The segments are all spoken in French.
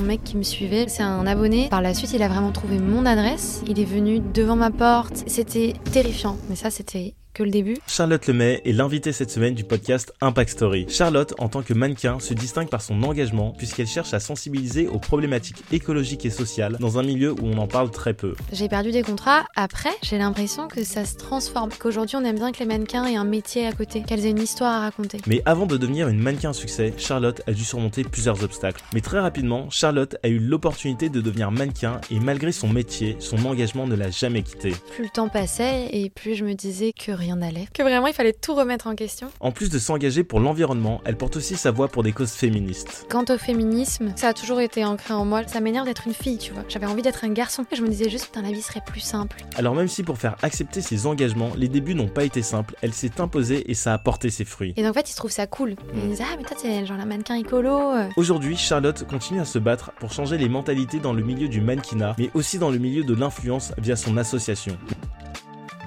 mec qui me suivait, c'est un abonné. Par la suite, il a vraiment trouvé mon adresse. Il est venu devant ma porte. C'était terrifiant, mais ça, c'était le début? Charlotte Lemay est l'invitée cette semaine du podcast Impact Story. Charlotte, en tant que mannequin, se distingue par son engagement puisqu'elle cherche à sensibiliser aux problématiques écologiques et sociales dans un milieu où on en parle très peu. J'ai perdu des contrats. Après, j'ai l'impression que ça se transforme, qu'aujourd'hui on aime bien que les mannequins aient un métier à côté, qu'elles aient une histoire à raconter. Mais avant de devenir une mannequin à succès, Charlotte a dû surmonter plusieurs obstacles. Mais très rapidement, Charlotte a eu l'opportunité de devenir mannequin et malgré son métier, son engagement ne l'a jamais quitté. Plus le temps passait et plus je me disais que rien n'allait, que vraiment il fallait tout remettre en question. En plus de s'engager pour l'environnement, elle porte aussi sa voix pour des causes féministes. Quant au féminisme, ça a toujours été ancré en moi. Ça m'énerve d'être une fille, tu vois. J'avais envie d'être un garçon. Je me disais juste, putain, la vie serait plus simple. Alors même si pour faire accepter ses engagements, les débuts n'ont pas été simples, elle s'est imposée et ça a porté ses fruits. Et donc en fait, ils trouvent ça cool. Ils disent, ah mais toi, t'es genre la mannequin écolo. Aujourd'hui, Charlotte continue à se battre pour changer les mentalités dans le milieu du mannequinat, mais aussi dans le milieu de l'influence via son association.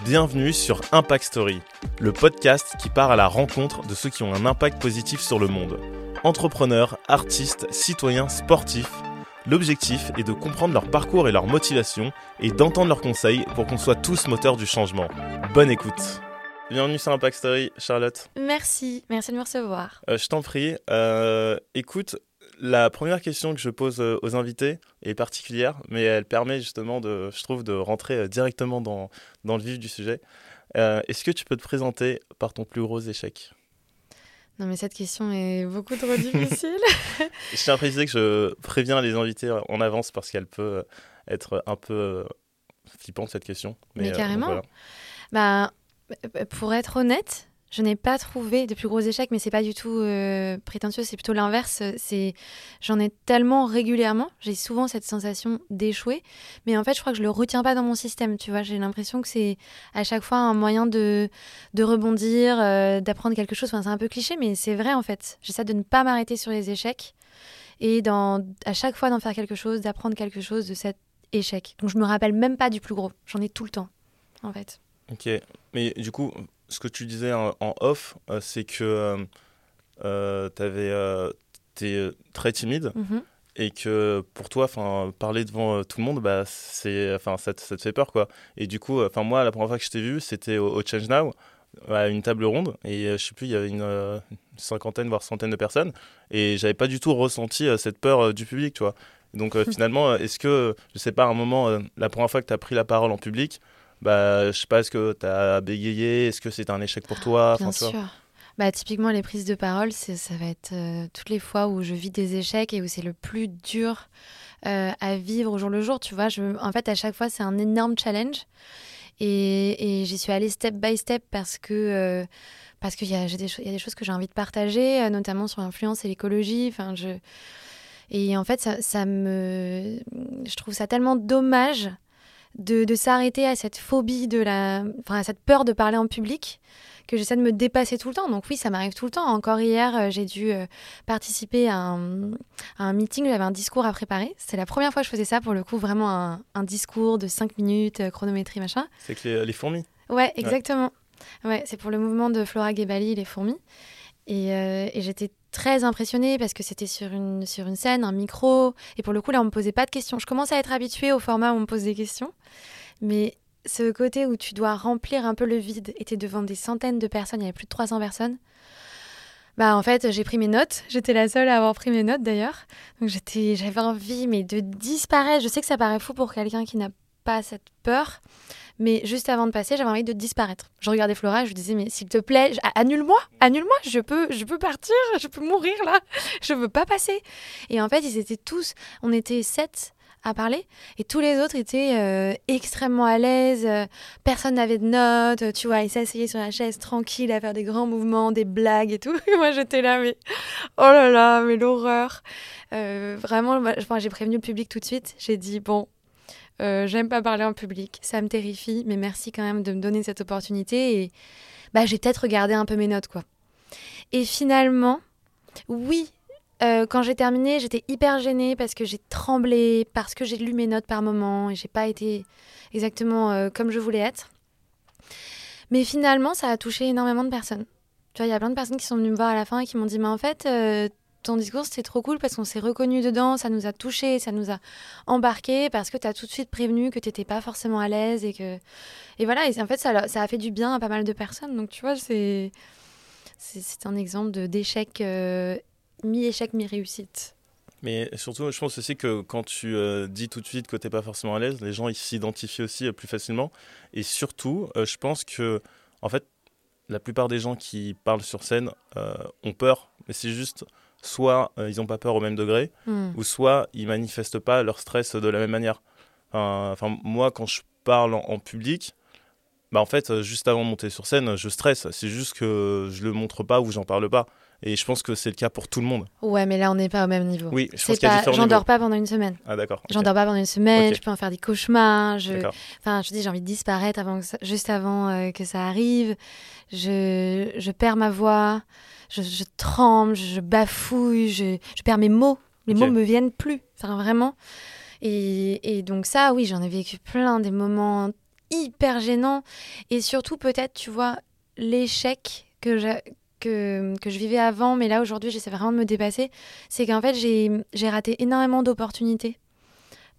Bienvenue sur Impact Story, le podcast qui part à la rencontre de ceux qui ont un impact positif sur le monde. Entrepreneurs, artistes, citoyens, sportifs, l'objectif est de comprendre leur parcours et leur motivation et d'entendre leurs conseils pour qu'on soit tous moteurs du changement. Bonne écoute Bienvenue sur Impact Story, Charlotte. Merci, merci de me recevoir. Euh, je t'en prie. Euh, écoute, la première question que je pose euh, aux invités est particulière, mais elle permet justement, de, je trouve, de rentrer euh, directement dans, dans le vif du sujet. Euh, est-ce que tu peux te présenter par ton plus gros échec? Non, mais cette question est beaucoup trop difficile. je tiens à préciser que je préviens les invités en avance parce qu'elle peut être un peu flippante, cette question. Mais, carrément. bah, pour être honnête, je n'ai pas trouvé de plus gros échecs, mais c'est pas du tout euh, prétentieux, c'est plutôt l'inverse. C'est, j'en ai tellement régulièrement, j'ai souvent cette sensation d'échouer, mais en fait, je crois que je le retiens pas dans mon système. Tu vois, j'ai l'impression que c'est à chaque fois un moyen de, de rebondir, euh, d'apprendre quelque chose. Enfin, c'est un peu cliché, mais c'est vrai en fait. J'essaie de ne pas m'arrêter sur les échecs et à chaque fois d'en faire quelque chose, d'apprendre quelque chose de cet échec. Donc, je me rappelle même pas du plus gros. J'en ai tout le temps, en fait. Ok, mais du coup, ce que tu disais en, off, euh, c'est que euh, euh, tu es très timide. Mhm. Et que pour toi, enfin, parler devant tout le monde, bah, c'est, enfin, ça, te fait peur, quoi. Et du coup, enfin, moi, la première fois que je t'ai vu, c'était au, Change Now, à une table ronde, et je sais plus, il y avait une, cinquantaine voire centaine de personnes, et j'avais pas du tout ressenti cette peur du public, tu vois. Donc finalement, est-ce que, je sais pas, à un moment, la première fois que tu as pris la parole en public, bah, je sais pas, est-ce que tu as bégayé? Est-ce que c'est un échec pour toi? Bien sûr. Bah, typiquement, les prises de parole, ça va être euh, toutes les fois où je vis des échecs et où c'est le plus dur euh, à vivre au jour le jour. Tu vois, je, en fait, à chaque fois, c'est un énorme challenge. Et, et j'y suis allée step by step parce que. Euh, parce qu'il y, y, a des choses que j'ai envie de partager, notamment sur l'influence et l'écologie. Enfin, je... Et en fait, ça, ça, me... je trouve ça tellement dommage de, s'arrêter à cette phobie, de la, enfin, à cette peur de parler en public, que j'essaie de me dépasser tout le temps. Donc oui, ça m'arrive tout le temps. Encore hier, euh, j'ai dû euh, participer à un, meeting, j'avais un discours à préparer. C'est la première fois que je faisais ça, pour le coup, vraiment un, discours de 5 minutes, euh, chronométrie, machin. C'est que les, fourmis Ouais, exactement. Ouais, c'est pour le mouvement de Flora Gebali, les fourmis. Et, et j'étais très impressionnée parce que c'était sur une, sur une scène, un micro. Et pour le coup, là, on me posait pas de questions. Je commence à être habituée au format où on me pose des questions. Mais ce côté où tu dois remplir un peu le vide et tu es devant des centaines de personnes, il y avait plus de 300 personnes. Bah en fait, j'ai pris mes notes. J'étais la seule à avoir pris mes notes d'ailleurs. Donc j'étais, j'avais envie mais de disparaître. Je sais que ça paraît fou pour quelqu'un qui n'a pas cette peur. Mais juste avant de passer, j'avais envie de disparaître. Je regardais Flora, je lui disais, mais s'il te plaît, annule-moi, annule-moi, je peux, je peux partir, je peux mourir là, je veux pas passer. Et en fait, ils étaient tous, on était sept à parler et tous les autres étaient euh, extrêmement à l'aise personne n'avait de notes tu vois ils s'asseyaient sur la chaise tranquille à faire des grands mouvements des blagues et tout et moi j'étais là mais oh là là mais l'horreur euh, vraiment j'ai prévenu le public tout de suite j'ai dit bon euh, j'aime pas parler en public, ça me terrifie, mais merci quand même de me donner cette opportunité. Et bah, j'ai peut-être regardé un peu mes notes, quoi. Et finalement, oui, euh, quand j'ai terminé, j'étais hyper gênée parce que j'ai tremblé, parce que j'ai lu mes notes par moment et j'ai pas été exactement euh, comme je voulais être. Mais finalement, ça a touché énormément de personnes. Tu vois, il y a plein de personnes qui sont venues me voir à la fin et qui m'ont dit, mais en fait, ton discours, c'était trop cool parce qu'on s'est reconnu dedans, ça nous a touché, ça nous a embarqué parce que tu as tout de suite prévenu que tu n'étais pas forcément à l'aise et que. Et voilà, et en fait, ça, a fait du bien à pas mal de personnes. Donc, tu vois, c'est. C'est un exemple d'échec, euh, mi-échec, mi-réussite. Mais surtout, je pense aussi que quand tu euh, dis tout de suite que tu n'es pas forcément à l'aise, les gens ils s'identifient aussi euh, plus facilement. Et surtout, je pense que, en fait, la plupart des gens qui parlent sur scène ont peur, mais c'est juste soit ils n'ont pas peur au même degré, hmm. ou soit ils manifestent pas leur stress de la même manière. Enfin, moi, quand je parle en, public, bah en fait, juste avant de monter sur scène, je stresse. C'est juste que je le montre pas ou j'en parle pas. Et je pense que c'est le cas pour tout le monde. Ouais, mais là, on n'est pas au même niveau. Oui, je pense qu'il y a J'en dors pas pendant une semaine. Ah, d'accord. J'en dors pas pendant une semaine, je peux en faire des cauchemars. Je... Enfin, je dis, j'ai envie de disparaître avant juste avant euh, que ça arrive. Je... je perds ma voix je, tremble, je, bafouille, je, perds mes mots. Les mots me viennent plus, enfin vraiment. Et, donc ça, oui, j'en ai vécu plein des moments hyper gênants. Et surtout, peut-être, tu vois, l'échec que je, que, je vivais avant, mais là, aujourd'hui, j'essaie vraiment de me dépasser, c'est qu'en fait, j'ai raté énormément d'opportunités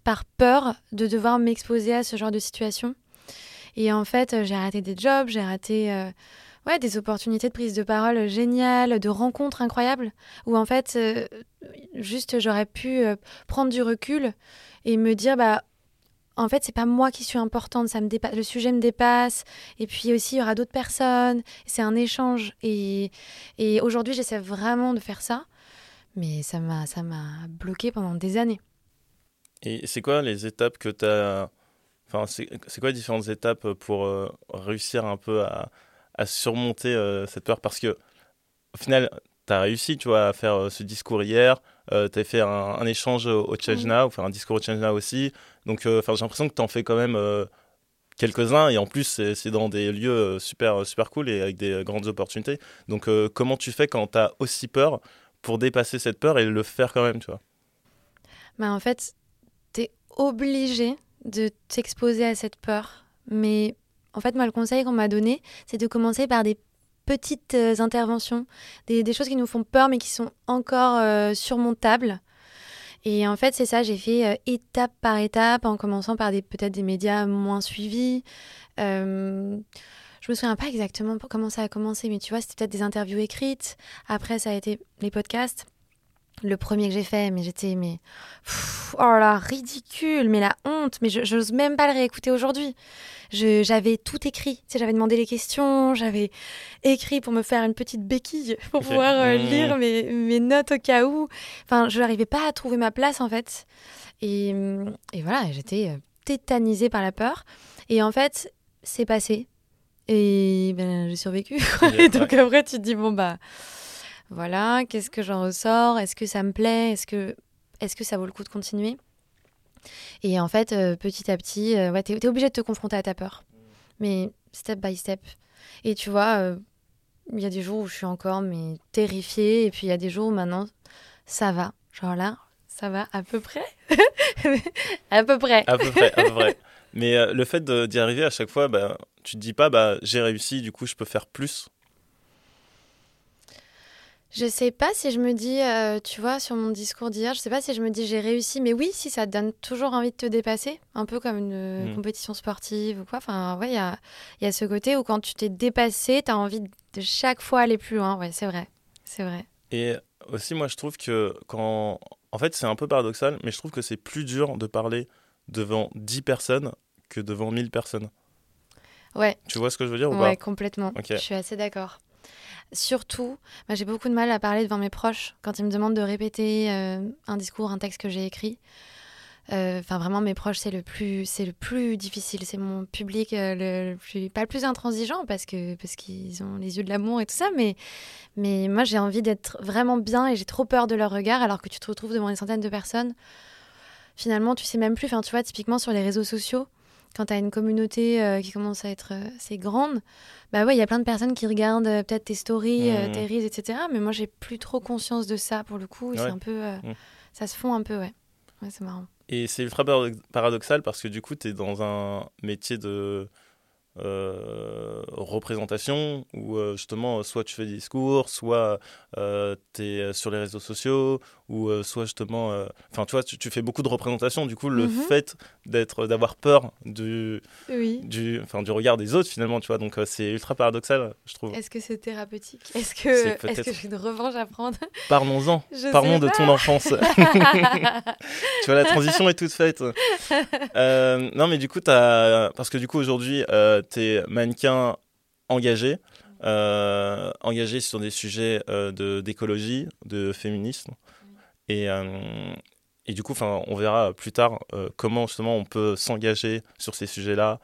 par peur de devoir m'exposer à ce genre de situation. Et en fait, j'ai raté des jobs, j'ai raté... Euh, ouais, des opportunités de prise de parole géniales, de rencontres incroyables, où en fait, euh, juste j'aurais pu euh, prendre du recul et me dire, bah, en fait, c'est pas moi qui suis importante, ça me dépasse, le sujet me dépasse, et puis aussi il y aura d'autres personnes, c'est un échange. Et, et aujourd'hui, j'essaie vraiment de faire ça, mais ça m'a, ça m'a bloqué pendant des années. Et c'est quoi les étapes que. Enfin, c'est, quoi différentes étapes pour euh, réussir un peu à, à surmonter euh, cette peur? Parce que au final, tu as réussi, tu vois, à faire euh, ce discours hier. Euh, tu as fait un, échange au Change Now, faire un discours au Change Now aussi. Donc, j'ai l'impression que tu en fais quand même quelques-uns. Et en plus, c'est dans des lieux super, super cool et avec des grandes opportunités. Donc, comment tu fais quand tu as aussi peur pour dépasser cette peur et le faire quand même, tu vois? Bah, En fait, tu es obligé de t'exposer à cette peur. Mais en fait, moi, le conseil qu'on m'a donné, c'est de commencer par des petites euh, interventions, des, choses qui nous font peur mais qui sont encore euh, surmontables. Et en fait, c'est ça, j'ai fait euh, étape par étape, en commençant par peut-être des médias moins suivis. je me souviens pas exactement comment ça a commencé, mais tu vois, c'était peut-être des interviews écrites. Après, ça a été les podcasts le premier que j'ai fait, mais j'étais, mais, oh là, ridicule, mais la honte, mais je n'ose même pas le réécouter aujourd'hui. J'avais tout écrit, tu sais, j'avais demandé les questions, j'avais écrit pour me faire une petite béquille pour pouvoir euh, mmh. lire mes, mes, notes au cas où. Enfin, je n'arrivais pas à trouver ma place en fait. Et, et voilà, j'étais euh, tétanisée par la peur. Et en fait, c'est passé. Et ben, j'ai survécu. et donc après, tu te dis, bon, bah voilà, qu'est-ce que j'en ressors? Est-ce que ça me plaît? Est-ce que, est que ça vaut le coup de continuer? Et en fait, euh, petit à petit, euh, tu es, obligé de te confronter à ta peur. Mais step by step. Et tu vois, euh, il y a des jours où je suis encore mais terrifiée. Et puis il y a des jours où maintenant, ça va. Genre là, ça va à peu près. à peu près. À peu près, à peu. Mais le fait d'y arriver à chaque fois, bah, tu te dis pas, bah, j'ai réussi, du coup, je peux faire plus. Je sais pas si je me dis, euh, tu vois, sur mon discours d'hier, je sais pas si je me dis j'ai réussi, mais oui, si ça te donne toujours envie de te dépasser, un peu comme une mm. compétition sportive ou quoi. Enfin, ouais, il y a, y a, ce côté où quand tu t'es dépassé, tu as envie de chaque fois aller plus loin. Ouais, c'est vrai. C'est vrai. Et aussi, moi, je trouve que quand. En fait, c'est un peu paradoxal, mais je trouve que c'est plus dur de parler devant 10 personnes que devant 1000 personnes. Ouais. Tu vois ce que je veux dire ou ouais, complètement. Je suis assez d'accord. Surtout, j'ai beaucoup de mal à parler devant mes proches quand ils me demandent de répéter euh, un discours, un texte que j'ai écrit. Euh, enfin, vraiment, mes proches, c'est le plus, c'est le plus difficile. C'est mon public euh, le, plus, pas le plus intransigeant parce que parce qu'ils ont les yeux de l'amour et tout ça, mais mais moi, j'ai envie d'être vraiment bien et j'ai trop peur de leur regard, alors que tu te retrouves devant des centaines de personnes. Finalement, tu sais même plus. Enfin, tu vois, typiquement sur les réseaux sociaux, quand tu as une communauté euh, qui commence à être euh, assez grande, bah ouais, il y a plein de personnes qui regardent euh, peut-être tes stories, mmh. tes reels, etc. Mais moi, j'ai plus trop conscience de ça pour le coup. C'est un peu, mmh. ça se fond un peu, ouais. ouais c'est marrant. Et c'est ultra paradoxal parce que du coup, tu es dans un métier de euh, représentation où euh, justement soit tu fais des discours, soit euh, tu es sur les réseaux sociaux ou soit justement enfin tu vois tu, fais beaucoup de représentations du coup le mhm. fait d'être d'avoir peur du du enfin du regard des autres finalement tu vois donc c'est ultra paradoxal je trouve. Est-ce que c'est thérapeutique? Est-ce que est-ce que j'ai une revanche à prendre? Parlons-en. Parlons de ton enfance. tu vois la transition est toute faite. non mais du coup as parce que du coup aujourd'hui tu es mannequin engagé, euh, engagé sur des sujets euh, de, d'écologie, de féminisme. Et, euh, et du coup, on verra plus tard comment justement on peut s'engager sur ces sujets-là,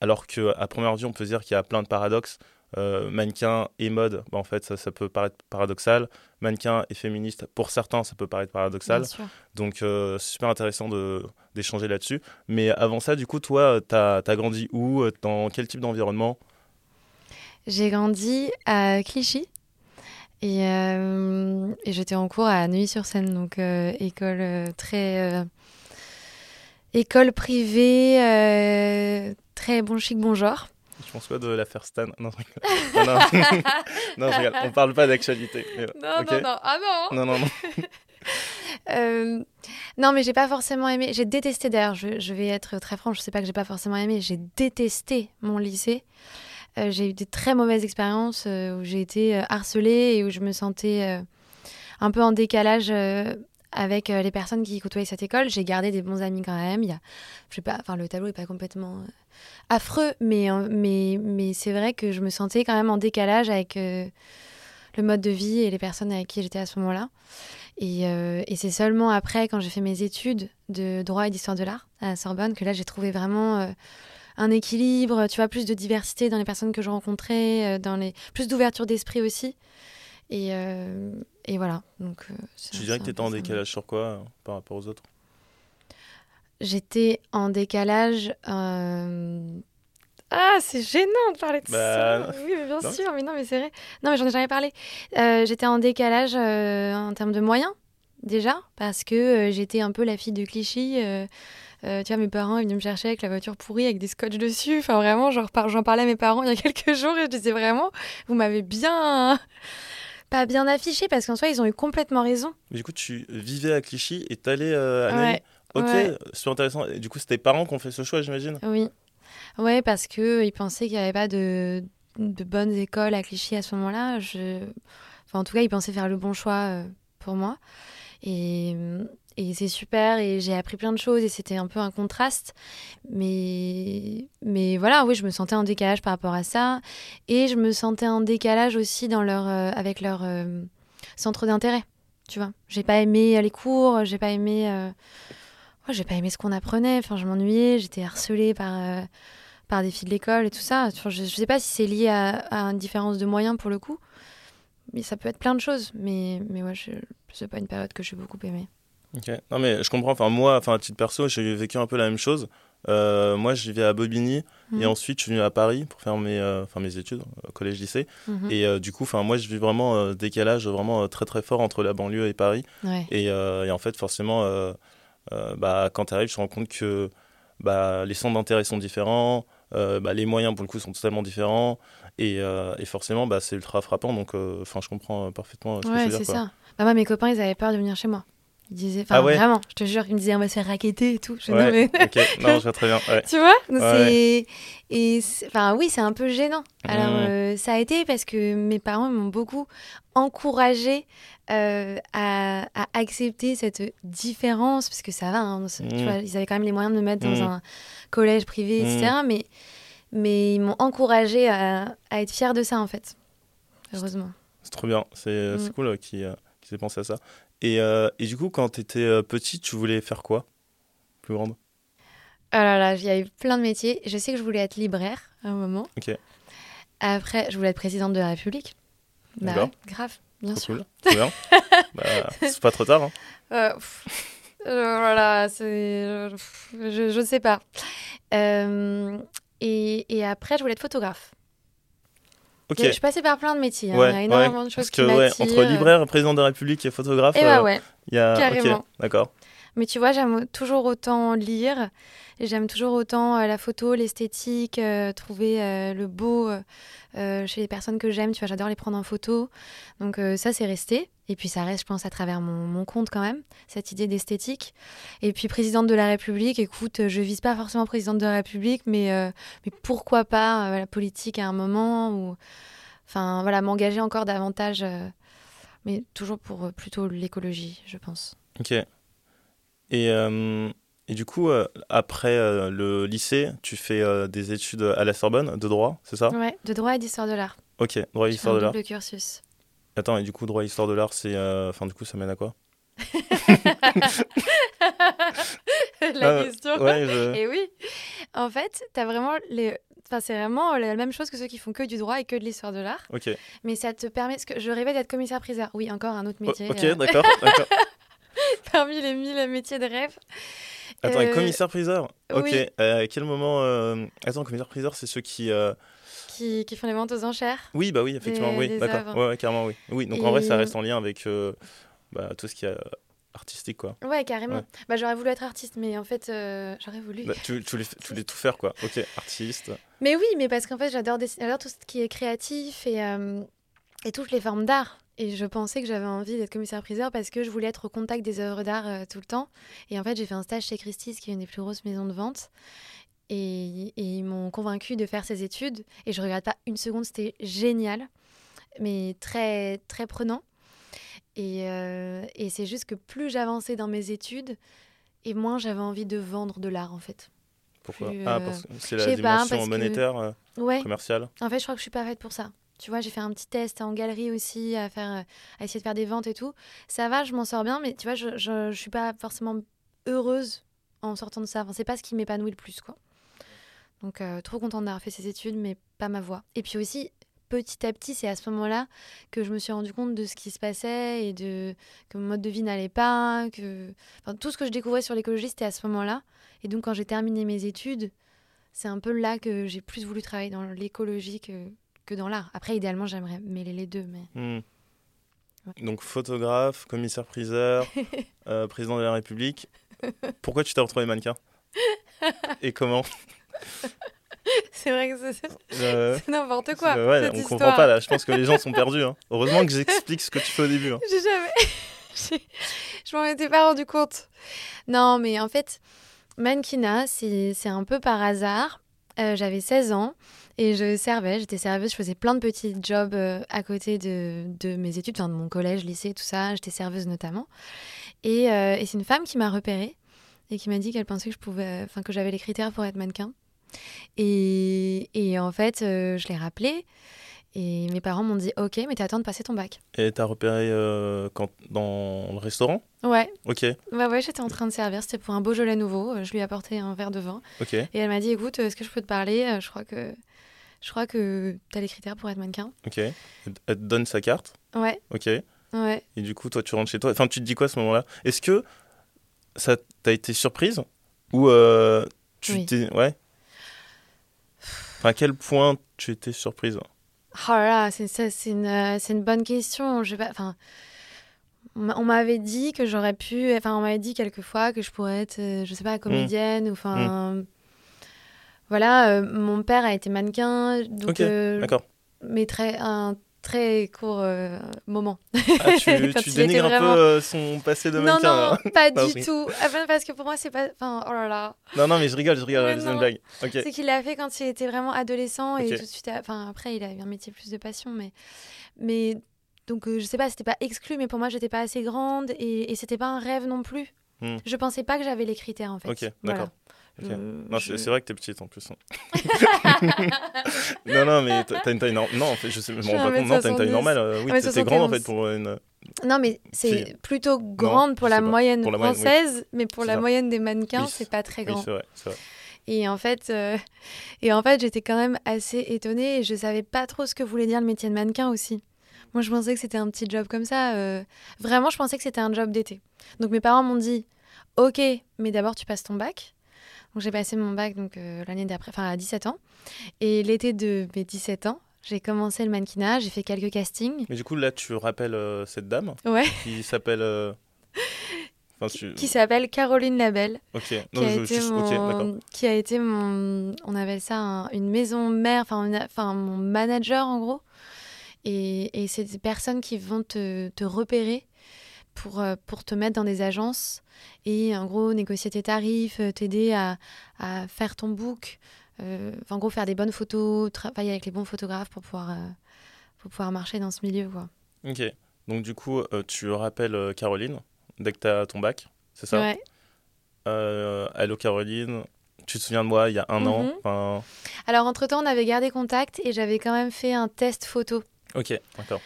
alors qu'à première vue, on peut dire qu'il y a plein de paradoxes. mannequin et mode, bah, en fait, ça, ça, peut paraître paradoxal. Mannequin et féministe, pour certains, ça peut paraître paradoxal. Donc, c'est super intéressant d'échanger là-dessus. Mais avant ça, du coup, toi, tu as, grandi où? Dans quel type d'environnement? J'ai grandi à Clichy. Et, euh, et j'étais en cours à Neuilly-sur-Seine, donc euh, école euh, très. école privée, très bon chic, bon genre. Je pense quoi de l'affaire Stan? Non, non, non. non, je regarde. On parle pas d'actualité. Non, non, non. Ah non Non, non, non. Non, mais j'ai pas forcément aimé. J'ai détesté d'ailleurs. Je, vais être très franche. Je sais pas que j'ai pas forcément aimé. J'ai détesté mon lycée. Euh, j'ai eu des très mauvaises expériences euh, où j'ai été harcelée et où je me sentais un peu en décalage avec les personnes qui côtoyaient cette école. J'ai gardé des bons amis quand même. Il y a, je sais pas, enfin le tableau est pas complètement affreux, mais mais mais c'est vrai que je me sentais quand même en décalage avec le mode de vie et les personnes avec qui j'étais à ce moment-là. Euh, et, c'est seulement après, quand j'ai fait mes études de droit et d'histoire de l'art à Sorbonne, que là, j'ai trouvé vraiment euh, un équilibre, tu vois, plus de diversité dans les personnes que je rencontrais, euh, dans les... plus d'ouverture d'esprit aussi. Et, et voilà. Donc, tu dirais que tu étais en décalage sur quoi par rapport aux autres? J'étais en décalage. Ah, c'est gênant de parler de bah, ça. Oui, bien sûr, mais non, mais c'est vrai. Non, mais j'en ai jamais parlé. Euh, j'étais en décalage euh, en termes de moyens, déjà, parce que euh, j'étais un peu la fille de Clichy. Tu vois, mes parents, ils venaient me chercher avec la voiture pourrie, avec des scotch dessus. Enfin, vraiment, j'en parlais à mes parents il y a quelques jours et je disais vraiment, vous m'avez bien. Pas bien affiché, parce qu'en soi, ils ont eu complètement raison. Mais du coup, tu vivais à Clichy et t'allais à ouais. Ok, c'est intéressant. Et du coup, c'est tes parents qui ont fait ce choix, j'imagine Oui. Ouais, parce qu'ils pensaient qu'il n'y avait pas de, de, bonnes écoles à Clichy à ce moment-là. Je... Enfin, en tout cas, ils pensaient faire le bon choix euh, pour moi. Et, et c'est super et j'ai appris plein de choses et c'était un peu un contraste. Mais, mais voilà, oui, je me sentais en décalage par rapport à ça. Et je me sentais en décalage aussi dans leur, euh, avec leur euh, centre d'intérêt. Tu vois, j'ai pas aimé les cours, j'ai pas aimé. j'ai pas aimé ce qu'on apprenait. Enfin, je m'ennuyais, j'étais harcelée par par des filles de l'école et tout ça. je ne sais pas si c'est lié à, une différence de moyens pour le coup, mais ça peut être plein de choses. Mais, mais ouais, je, c'est pas une période que j'ai beaucoup aimée. Ok, non mais je comprends. Enfin, moi, enfin, à titre perso, j'ai vécu un peu la même chose. Euh, moi, je vivais à Bobigny et mhm. ensuite je suis venu à Paris pour faire mes, euh, enfin, mes études, au collège-lycée. Mhm. Et euh, du coup, enfin, moi, je vis vraiment décalage vraiment très très fort entre la banlieue et Paris. Et, et, en fait, forcément, bah, quand tu arrives, tu te rends compte que bah, les centres d'intérêt sont différents, euh, bah, les moyens pour le coup sont totalement différents et, euh, et forcément bah, c'est ultra frappant donc euh, enfin je comprends parfaitement ce ouais, que c'est ça bah, moi mes copains ils avaient peur de venir chez moi ils disaient enfin ah vraiment je te jure ils me disaient on va se faire raqueter et tout je ouais, mais... ok non je vois très bien tu vois? C'est et enfin oui c'est un peu gênant alors mmh. ça a été parce que mes parents m'ont beaucoup encouragé à, à, accepter cette différence parce que ça va hein, mmh. vois, ils avaient quand même les moyens de me mettre dans mmh. un collège privé, etc. Mm. Mais, mais ils m'ont encouragé à, à, être fière de ça, en fait. Heureusement. C'est trop bien. C'est mm. cool euh, qui, euh, qui s'est pensé à ça. Et, euh, et, du coup, quand tu étais petite, tu voulais faire quoi? Plus grande? Oh là là, il y a eu plein de métiers. Je sais que je voulais être libraire à un moment. Ok. Après, je voulais être présidente de la République. Bah, grave, bien sûr. Cool. C'est bien. bah, c'est pas trop tard. Hein. Euh, voilà, c'est. Je, je sais pas. Euh, et, et, après, je voulais être photographe. Ok. Je suis passée par plein de métiers. Hein. il y a énormément de choses Parce que, ouais, entre libraire, président de la République et photographe. Et bah ouais. Il y a... Carrément. D'accord. Mais tu vois, j'aime toujours autant lire. J'aime toujours autant la photo, l'esthétique, trouver le beau chez les personnes que j'aime. Tu vois, j'adore les prendre en photo. Donc ça, c'est resté. Et puis ça reste, je pense, à travers mon, compte quand même, cette idée d'esthétique. Et puis présidente de la République, écoute, je vise pas forcément présidente de la République, mais, euh, mais pourquoi pas euh, la politique à un moment ou enfin voilà, m'engager encore davantage, euh, mais toujours pour plutôt l'écologie, je pense. Ok. Et, et du coup, après le lycée, tu fais des études à la Sorbonne de droit, c'est ça? Ouais, de droit et d'histoire de l'art. Ok, droit et histoire de l'art. Le cursus. Attends, et du coup, droit histoire de l'art, c'est. Euh, enfin, du coup, ça mène à quoi? La ah, question. Ouais, Et oui. En fait, as vraiment les. Enfin, c'est vraiment la même chose que ceux qui font que du droit et que de l'histoire de l'art. Ok. Mais ça te permet. Parce que je rêvais d'être commissaire-priseur. Oui, encore un autre métier. ok, euh. d'accord. Parmi les mille métiers de rêve. Attends, euh... commissaire-priseur Ok. Oui. à quel moment. Euh, attends, commissaire-priseur, c'est ceux qui qui, font les ventes aux enchères. Oui, bah oui, effectivement, oui, d'accord. Ouais, carrément, oui. Oui, donc en vrai, ça reste en lien avec euh, bah, tout ce qui est artistique, quoi. Ouais, carrément. Bah, j'aurais voulu être artiste, mais en fait, euh, j'aurais voulu. Bah, tu, tu, voulais, tu, voulais, tout faire, quoi. Ok, artiste. Mais oui, mais parce qu'en fait, j'adore tout ce qui est créatif et, euh, et toutes les formes d'art. Et je pensais que j'avais envie d'être commissaire-priseur parce que je voulais être au contact des œuvres d'art tout le temps. Et en fait, j'ai fait un stage chez Christie's, qui est une des plus grosses maisons de vente. Et, ils m'ont convaincu de faire ces études. Et je regrette pas une seconde, c'était génial, mais très, très prenant. Et, euh, et c'est juste que plus j'avançais dans mes études, et moins j'avais envie de vendre de l'art en fait. Pourquoi Ah, euh, parce que c'est la dimension monétaire, euh, commerciale En fait, je crois que je suis pas faite pour ça. Tu vois, j'ai fait un petit test en galerie aussi, à, faire, à essayer de faire des ventes et tout. Ça va, je m'en sors bien, mais tu vois, je, je, je suis pas forcément heureuse en sortant de ça. Enfin, c'est pas ce qui m'épanouit le plus, quoi. Donc, euh, trop contente d'avoir fait ces études, mais pas ma voix. Et puis aussi, petit à petit, c'est à ce moment-là que je me suis rendu compte de ce qui se passait et de que mon mode de vie n'allait pas, que tout ce que je découvrais sur l'écologie, c'était à ce moment-là. Et donc, quand j'ai terminé mes études, c'est un peu là que j'ai plus voulu travailler dans l'écologie que, que dans l'art. Après, idéalement, j'aimerais mêler les deux, mais. Hmm. Donc, photographe, commissaire-priseur, euh, président de la République. Pourquoi tu t'es retrouvé mannequin? Et comment? C'est vrai que c'est euh, n'importe quoi. ouais, on comprend pas là. Je pense que les gens sont perdus. Hein. Heureusement que j'explique ce que tu fais au début. Hein. J'ai jamais. je m'en étais pas rendu compte. Non, mais en fait, mannequinat, c'est un peu par hasard. Euh, j'avais 16 ans et je servais, j'étais serveuse, je faisais plein de petits jobs euh, à côté de, de, mes études, enfin de mon collège, lycée, tout ça. J'étais serveuse notamment. Et, et c'est une femme qui m'a repérée et qui m'a dit qu'elle pensait que je pouvais, enfin que j'avais les critères pour être mannequin. Et, et en fait, euh, je l'ai rappelé. Et mes parents m'ont dit Ok, mais t'es temps de passer ton bac. Et t'as repéré euh, quand, dans le restaurant? Ouais. Ok. Bah ouais, j'étais en train de servir. C'était pour un Beaujolais nouveau. Euh, je lui ai apporté un verre de vin. Ok. Et elle m'a dit Écoute, est-ce que je peux te parler? Je crois que. Je crois que t'as les critères pour être mannequin. Ok. Elle te donne sa carte Ouais. Ok. Ouais. Et du coup, toi, tu rentres chez toi. Enfin, tu te dis quoi à ce moment-là? Est-ce que ça t'a été surprise Ou tu t'es. Ouais à quel point tu étais surprise? Oh là, c'est une, euh, une, bonne question. Je enfin, on m'avait dit que j'aurais pu, enfin, on m'avait dit quelquefois que je pourrais être, euh, je sais pas, comédienne ou enfin. Hmm. Voilà, euh, mon père a été mannequin, donc. d'accord. Mais très, un très court euh, moment. Ah, tu, tu dénigres un peu euh, son passé de mannequin Non, non, pas du tout. Ah, ben, parce que pour moi, c'est pas. Enfin, oh là là. Non, non, mais je rigole, je rigole, c'est une blague. C'est qu'il l'a fait quand il était vraiment adolescent et tout de suite. Enfin, après, il a eu un métier plus de passion, mais. Mais. Donc, euh, je sais pas, c'était pas exclu, mais pour moi, j'étais pas assez grande et, et c'était pas un rêve non plus. Hmm. Je pensais pas que j'avais les critères, en fait. Ok, d'accord. Euh, c'est vrai que t'es petite en plus. Hein. non, non, mais t'as une taille normale. Non, en fait, je sais, je rends pas compte. Non, t'as une taille normale. Euh, oui, t'es grande en fait pour une. Non, mais c'est plutôt grande pour, la moyenne française, mais pour la moyenne des mannequins, c'est pas très grand. c'est vrai, vrai. Et en fait, euh, et en fait j'étais quand même assez étonnée et je savais pas trop ce que voulait dire le métier de mannequin aussi. Moi, je pensais que c'était un petit job comme ça. Vraiment, je pensais que c'était un job d'été. Donc mes parents m'ont dit, ok, mais d'abord tu passes ton bac. Donc j'ai passé mon bac donc euh, l'année d'après, enfin à 17 ans. Et l'été de mes 17 ans, j'ai commencé le mannequinat, j'ai fait quelques castings. Mais du coup là tu rappelles euh, cette dame ouais. qui s'appelle. Euh, qui s'appelle Caroline Labelle. Ok, qui, a été mon... qui a été mon. On appelle ça une maison mère, enfin, enfin mon manager en gros. Et, et c'est des personnes qui vont te, te repérer pour, euh, pour te mettre dans des agences et en gros négocier tes tarifs, euh, t'aider à, à, faire ton book, euh, en gros faire des bonnes photos, travailler avec les bons photographes pour pouvoir, pour pouvoir marcher dans ce milieu. Quoi. Ok, donc du coup tu rappelles Caroline dès que tu as ton bac, c'est ça? Ouais. Hello Caroline, tu te souviens de moi il y a un an? Mhm. Alors entre-temps on avait gardé contact et j'avais quand même fait un test photo. Ok, d'accord.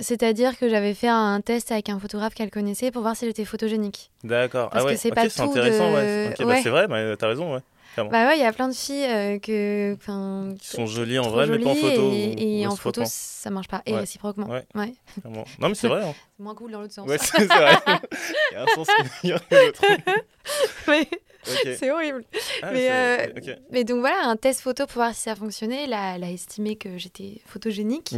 C'est-à-dire que j'avais fait un test avec un photographe qu'elle connaissait pour voir s'il était photogénique. D'accord. Ah ouais, c'est pas tout intéressant, ouais. Bah, c'est vrai, mais t'as raison, ouais. Bah ouais, il y a plein de filles euh, que, qui sont jolies en vrai, mais pas en photo. Et, en photo, ça marche pas. Et réciproquement. Ouais. Non, mais c'est vrai. Hein. c'est moins cool dans l'autre sens. Ouais, c'est vrai. il y a un sens qui est l'autre. C'est horrible. Ah, mais, euh, mais, donc voilà, un test photo pour voir si ça fonctionnait. Elle a, elle a estimé que j'étais photogénique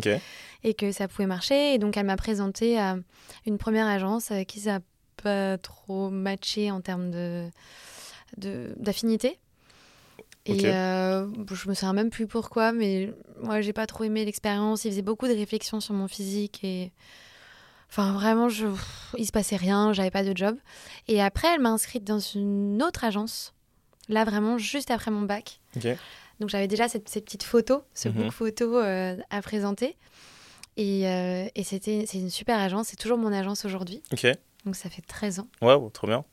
et que ça pouvait marcher. Et donc elle m'a présenté à une première agence avec qui ça n'a pas trop matché en termes de d'affinité. Et euh, je me souviens même plus pourquoi, mais moi j'ai pas trop aimé l'expérience. Il faisait beaucoup de réflexions sur mon physique et Enfin, vraiment, je... il se passait rien, j'avais pas de job. Et après, elle m'a inscrite dans une autre agence, là vraiment juste après mon bac. Donc j'avais déjà cette, ces petites photos, ce mhm. book photo euh, à présenter. Et, euh, et c'était, c'est une super agence, c'est toujours mon agence aujourd'hui. Donc ça fait 13 ans. Ouais, trop bien.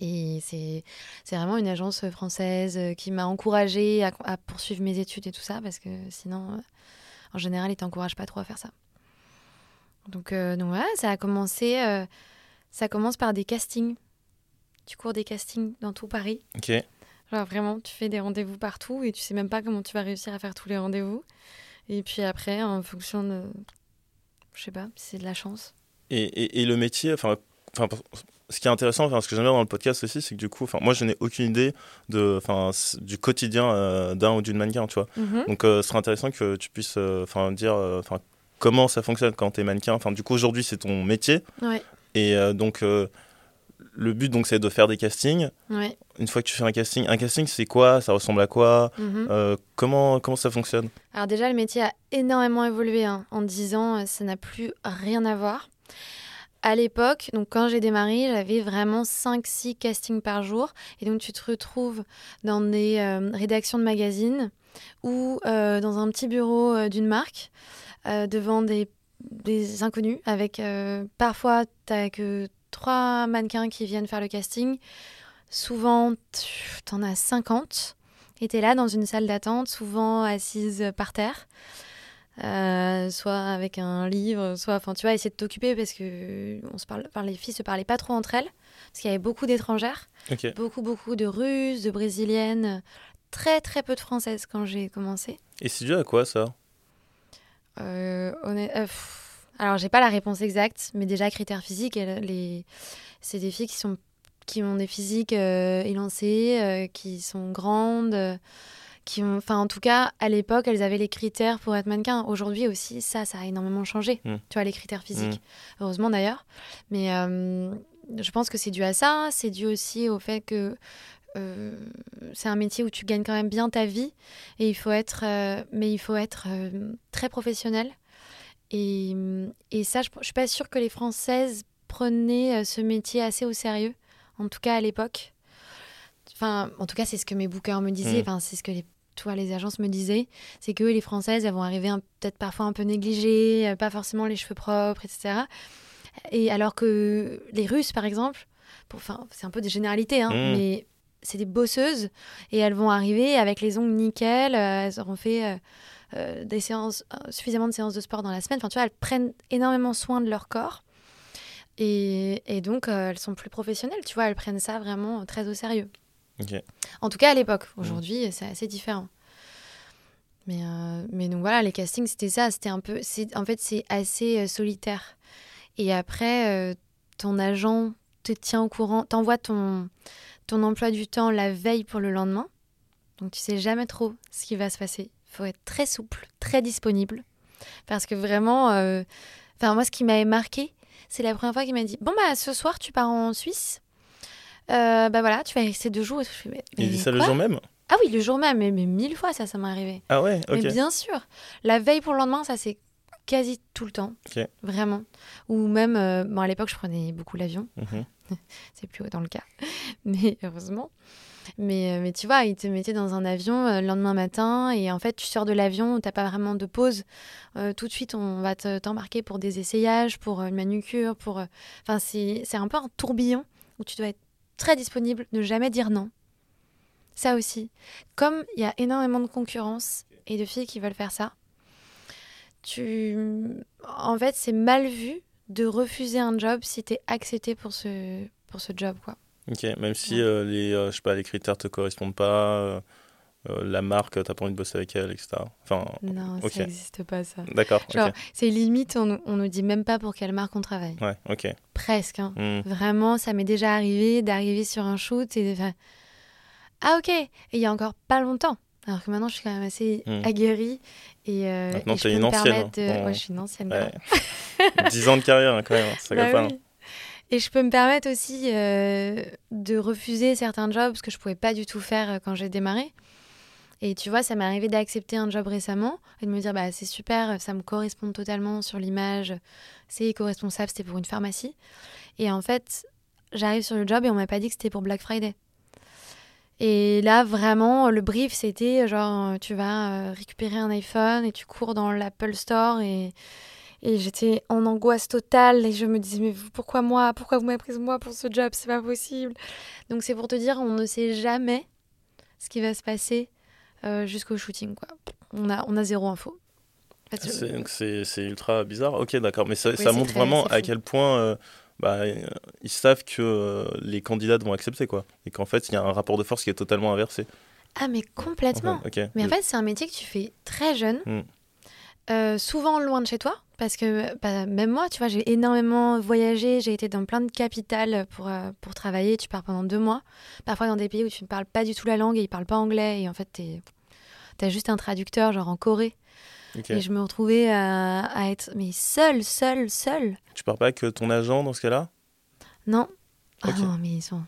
Et c'est, c'est vraiment une agence française euh, qui m'a encouragée à, à, poursuivre mes études et tout ça, parce que sinon, en général, ils t'encouragent pas trop à faire ça. Donc, euh, donc voilà, ça a commencé. Euh, ça commence par des castings. Tu cours des castings dans tout Paris. Ok. Genre vraiment, tu fais des rendez-vous partout et tu sais même pas comment tu vas réussir à faire tous les rendez-vous. Et puis après, en fonction de. Je sais pas, c'est de la chance. Et, et, et le métier, enfin, enfin, ce qui est intéressant, enfin, ce que j'aime bien dans le podcast aussi, c'est que du coup, enfin, moi, je n'ai aucune idée de, enfin, du quotidien euh, d'un ou d'une mannequin, tu vois. Mhm. Donc, ce serait intéressant que tu puisses, enfin, dire, enfin, comment ça fonctionne quand tu es mannequin. Enfin, du coup, aujourd'hui, c'est ton métier. Et euh, donc, euh, le but, donc, c'est de faire des castings. Une fois que tu fais un casting, un casting, c'est quoi? Ça ressemble à quoi? Mhm. euh, comment, comment ça fonctionne? Alors, déjà, le métier a énormément évolué. Hein. En 10 ans, ça n'a plus rien à voir. À l'époque, donc quand j'ai démarré, j'avais vraiment 5-6 castings par jour. Et donc, tu te retrouves dans des rédactions de magazines ou dans un petit bureau d'une marque. Euh, devant des, des, inconnus avec euh, parfois t'as que trois mannequins qui viennent faire le casting. Souvent, t'en as 50 et t'es là dans une salle d'attente, souvent assise par terre. Euh, soit avec un livre, soit, enfin, tu vois, essayer de t'occuper parce que on se parle, enfin, les filles se parlaient pas trop entre elles parce qu'il y avait beaucoup d'étrangères, beaucoup, beaucoup de Russes, de Brésiliennes, très, très peu de Françaises quand j'ai commencé. Et c'est dû à quoi ça? Euh, euh Alors, j'ai pas la réponse exacte, mais déjà, critères physiques, les... c'est des filles qui, sont... qui ont des physiques euh, élancés, euh, qui sont grandes, qui ont... Enfin, en tout cas, à l'époque, elles avaient les critères pour être mannequin. Aujourd'hui aussi, ça, ça a énormément changé, hmm. tu vois, les critères physiques. Hmm. Heureusement, d'ailleurs. Mais je pense que c'est dû à ça. C'est dû aussi au fait que euh, c'est un métier où tu gagnes quand même bien ta vie et il faut être, euh, mais il faut être euh, très professionnel. Et, et ça, je, je suis pas sûre que les Françaises prenaient ce métier assez au sérieux, en tout cas à l'époque. Enfin, en tout cas, c'est ce que mes bookers me disaient. Mm. Enfin, c'est ce que les, toi, les agences me disaient. C'est que les Françaises, elles vont arriver peut-être parfois un peu négligées, pas forcément les cheveux propres, etc. Et alors que les Russes, par exemple, enfin, c'est un peu des généralités, hein, mm. mais c'est des bosseuses et elles vont arriver avec les ongles nickel. Euh, elles auront fait euh, euh, des séances, suffisamment de séances de sport dans la semaine. Enfin, tu vois, elles prennent énormément soin de leur corps. Et, et donc, elles sont plus professionnelles. Tu vois, elles prennent ça vraiment très au sérieux. En tout cas, à l'époque. Aujourd'hui, c'est assez différent. Mais, mais donc voilà, les castings, c'était ça. C'était un peu. En fait, c'est assez solitaire. Et après, ton agent te tient au courant, t'envoie ton ton emploi du temps la veille pour le lendemain. Donc tu sais jamais trop ce qui va se passer. Il faut être très souple, très disponible. Parce que vraiment, euh, enfin moi ce qui m'avait marqué, c'est la première fois qu'il m'a dit Bon bah ce soir tu pars en Suisse. bah voilà, tu vas y rester deux jours. il dit ça le jour même? Ah oui, le jour même, mais, mille fois ça, ça m'est arrivé. Ah ouais. Mais bien sûr. La veille pour le lendemain, ça c'est quasi tout le temps. Vraiment. Ou même, bon, à l'époque, je prenais beaucoup l'avion. Mhm. c'est plus dans le cas. Mais heureusement. Mais, euh, mais tu vois, ils te mettaient dans un avion euh, le lendemain matin et en fait, tu sors de l'avion, tu n'as pas vraiment de pause. Euh, tout de suite, on va t'embarquer pour des essayages, pour une manucure, pour... Enfin, c'est un peu un tourbillon où tu dois être très disponible, ne jamais dire non. Ça aussi. Comme il y a énormément de concurrence et de filles qui veulent faire ça, tu... En fait, c'est mal vu de refuser un job si tu es accepté pour ce, pour ce job, quoi. Ok, même si euh, les, euh, je sais pas, les critères te correspondent pas, euh, la marque, t'as pas envie de bosser avec elle, etc. Enfin, non, ça n'existe pas ça. D'accord. C'est limite, on, on nous dit même pas pour quelle marque on travaille. Ouais, ok. Presque. Hein. Hmm. Vraiment, ça m'est déjà arrivé d'arriver sur un shoot et de faire Ah, ok. Et il y a encore pas longtemps. Alors que maintenant, je suis quand même assez hmm. aguerrie. Et, maintenant, tu es une ancienne. Hein. Ouais, je suis une ancienne. Ouais. 10 ans de carrière, hein, quand même. Ça bah pas. Et je peux me permettre aussi euh, de refuser certains jobs que je pouvais pas du tout faire euh, quand j'ai démarré. Et tu vois, ça m'est arrivé d'accepter un job récemment et de me dire, bah, c'est super, ça me correspond totalement sur l'image, c'est éco-responsable, c'était pour une pharmacie. Et en fait, j'arrive sur le job et on m'a pas dit que c'était pour Black Friday. Et là, vraiment, le brief, c'était genre, tu vas euh, récupérer un iPhone et tu cours dans l'Apple Store et et j'étais en angoisse totale et je me disais, mais pourquoi moi? Pourquoi vous m'avez prise moi pour ce job? C'est pas possible. Donc c'est pour te dire, on ne sait jamais ce qui va se passer euh, jusqu'au shooting. Quoi. On, a, on a zéro info. C'est ultra bizarre. Ok, d'accord. Mais ça, ça montre vraiment à quel point euh, bah, ils savent que euh, les candidats vont accepter. quoi. Et qu'en fait, il y a un rapport de force qui est totalement inversé. Ah, mais complètement. Mais en fait, c'est un métier que tu fais très jeune. Hmm. souvent loin de chez toi, parce que bah, même moi, tu vois, j'ai énormément voyagé, j'ai été dans plein de capitales pour, euh, pour travailler. Tu pars pendant deux mois, parfois dans des pays où tu ne parles pas du tout la langue et ils ne parlent pas anglais. Et en fait, tu as juste un traducteur, genre en Corée. Et je me retrouvais à, être mais seule, seule, seule. Tu pars pas avec ton agent dans ce cas-là? Non. Ah non, mais ils sont.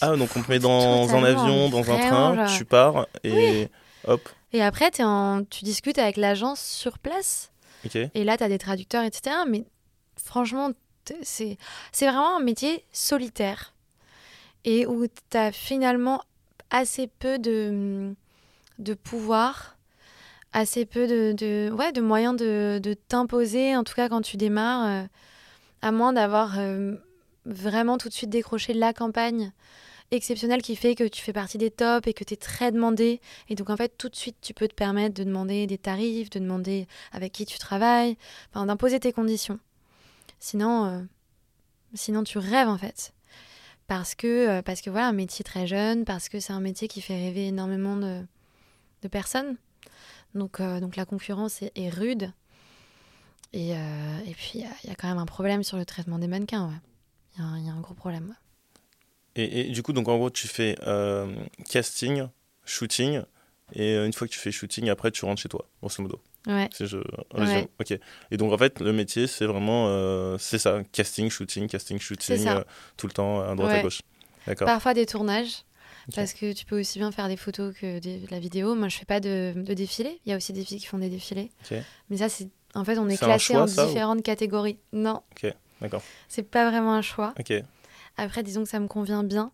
Ah, donc on te met dans un avion, dans un train, tu pars et hop. Et après, es en... tu discutes avec l'agence sur place. Et là, tu as des traducteurs, etc. Mais franchement, c'est vraiment un métier solitaire et où tu as finalement assez peu de, de pouvoir, assez peu de, de, ouais, de moyens de, de t'imposer, en tout cas quand tu démarres, euh, à moins d'avoir euh, vraiment tout de suite décroché la campagne exceptionnel qui fait que tu fais partie des tops et que tu es très demandé. Et donc, en fait, tout de suite, tu peux te permettre de demander des tarifs, de demander avec qui tu travailles, enfin, d'imposer tes conditions. Sinon, euh, sinon, tu rêves, en fait. Parce que, parce que voilà, un métier très jeune, parce que c'est un métier qui fait rêver énormément de, de personnes. Donc, euh, donc la concurrence est, rude. Et, et puis, il y, a quand même un problème sur le traitement des mannequins. Il y, y, a un gros problème. Et, du coup, donc en gros, tu fais euh, casting, shooting, et euh, une fois que tu fais shooting, après tu rentres chez toi, grosso modo. Ouais. je Ok. Et donc en fait, le métier, c'est vraiment, euh, c'est ça, casting, shooting, casting, shooting, tout le temps, à droite à gauche. Parfois des tournages. Parce que tu peux aussi bien faire des photos que de la vidéo. Moi, je fais pas de, de défilé. Il y a aussi des filles qui font des défilés. Mais ça, c'est en fait, on est, classé en différentes catégories. Non. Ok, d'accord. C'est pas vraiment un choix. Ok. Après, disons que ça me convient bien.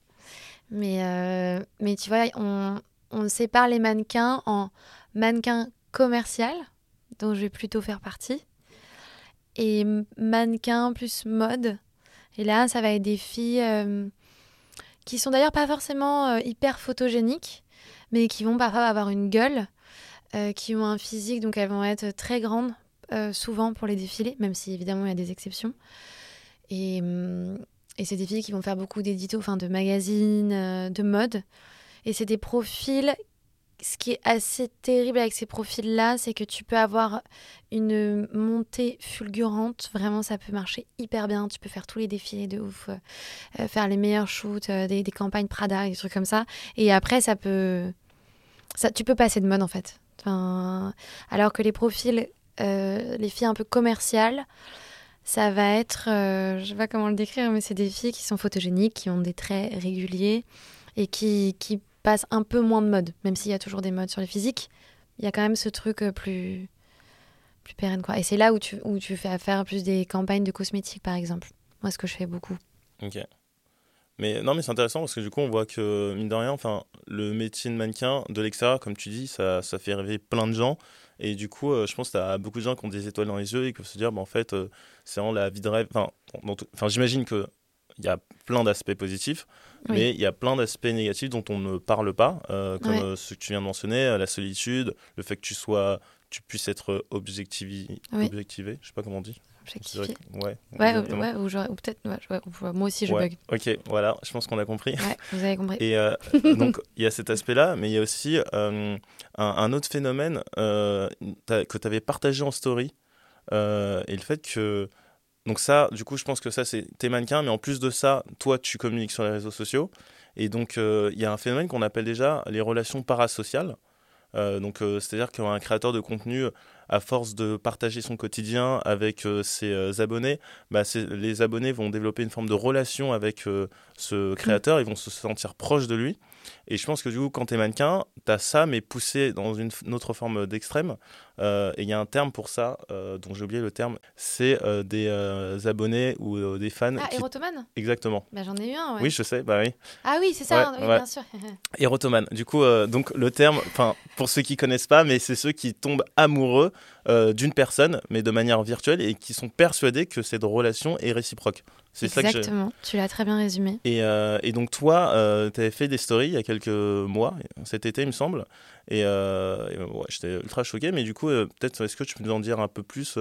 Mais, euh, mais tu vois, on, on sépare les mannequins en mannequins commercial, dont je vais plutôt faire partie, et mannequins plus mode. Et là, ça va être des filles euh, qui sont d'ailleurs pas forcément euh, hyper photogéniques, mais qui vont parfois avoir une gueule, qui ont un physique, donc elles vont être très grandes, souvent pour les défilés, même si évidemment il y a des exceptions. Et, hum, et c'est des filles qui vont faire beaucoup d'éditos, enfin de magazines, euh, de mode. Et c'est des profils. Ce qui est assez terrible avec ces profils-là, c'est que tu peux avoir une montée fulgurante. Vraiment, ça peut marcher hyper bien. Tu peux faire tous les défilés de ouf, euh, euh, faire les meilleurs shoots, des, des, campagnes Prada, des trucs comme ça. Et après, ça peut. Ça, tu peux passer de mode en fait. Alors que les profils, les filles un peu commerciales, ça va être, je je sais pas comment le décrire, mais c'est des filles qui sont photogéniques, qui ont des traits réguliers et qui, qui passent un peu moins de mode, même s'il y a toujours des modes sur les physiques. Il y a quand même ce truc plus, plus pérenne. Quoi. Et c'est là où tu, où tu fais affaire plus des campagnes de cosmétiques, par exemple. Moi, ce que je fais beaucoup. Ok. Mais non, mais c'est intéressant parce que du coup, on voit que, mine de rien, enfin, le métier de mannequin de l'extérieur, comme tu dis, ça, ça fait rêver plein de gens. Et du coup, euh, je pense que tu beaucoup de gens qui ont des étoiles dans les yeux et qui peuvent se dire, bah, en fait, euh, c'est vraiment la vie de rêve. Enfin, j'imagine qu'il y a plein d'aspects positifs, mais il y a plein d'aspects négatifs dont on ne parle pas, euh, comme ce que tu viens de mentionner, la solitude, le fait que tu sois tu puisses être objectivé, objectivé, je sais pas comment on dit. Objectifié. Ouais, ouais, ouais, ou, peut-être, moi aussi je bug. Ok, voilà, je pense qu'on a compris. Vous avez compris. Et euh, donc, il y a cet aspect-là, mais il y a aussi euh, un, autre phénomène euh, que tu avais partagé en story, et le fait que. Donc, ça, du coup, je pense que ça, c'est tes mannequins, mais en plus de ça, toi, tu communiques sur les réseaux sociaux. Et donc, il y a un phénomène qu'on appelle déjà les relations parasociales. Euh, donc, euh, c'est-à-dire qu'un créateur de contenu, à force de partager son quotidien avec euh, ses abonnés, bah, les abonnés vont développer une forme de relation avec ce créateur, ils vont se sentir proches de lui. Et je pense que du coup, quand tu es mannequin, tu as ça, mais poussé dans une, autre forme d'extrême. Et il y a un terme pour ça, dont j'ai oublié le terme, c'est des abonnés ou des fans. Ah, qui... Érotomane Exactement. Bah, J'en ai eu un, ouais. Oui, je sais, bah oui. Ah oui, c'est ça, oui, bien sûr. Érotomane. Du coup, donc le terme, enfin, pour ceux qui connaissent pas, mais c'est ceux qui tombent amoureux euh, d'une personne, mais de manière virtuelle, et qui sont persuadés que cette relation est réciproque. C'est Exactement, tu l'as très bien résumé. Et, euh, et donc toi, euh, tu avais fait des stories il y a quelques mois, cet été il me semble, et, j'étais ultra choqué, mais du coup, peut-être est-ce que tu peux nous en dire un peu plus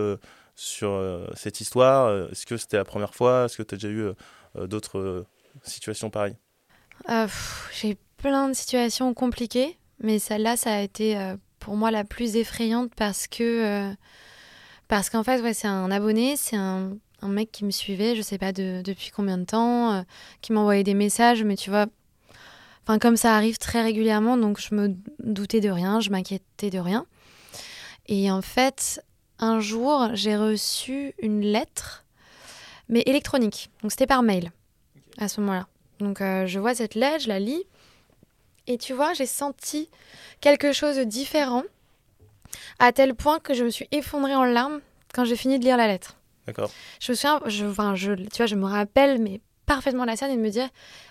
sur cette histoire Est-ce que c'était la première fois Est-ce que tu as déjà eu d'autres situations pareilles? J'ai plein de situations compliquées. Mais celle-là, ça a été euh, pour moi la plus effrayante parce que. Euh, parce qu'en fait, ouais, c'est un abonné, c'est un, mec qui me suivait, je sais pas depuis combien de temps, euh, qui m'envoyait des messages, mais tu vois. Enfin, comme ça arrive très régulièrement, donc je me doutais de rien, je m'inquiétais de rien. Et en fait, un jour, j'ai reçu une lettre, mais électronique. Donc c'était par mail à ce moment-là. Donc je vois cette lettre, je la lis. Et tu vois, j'ai senti quelque chose de différent, à tel point que je me suis effondrée en larmes quand j'ai fini de lire la lettre. D'accord. Je me souviens, je, enfin, je, tu vois, je me rappelle mais parfaitement la scène et de me dire,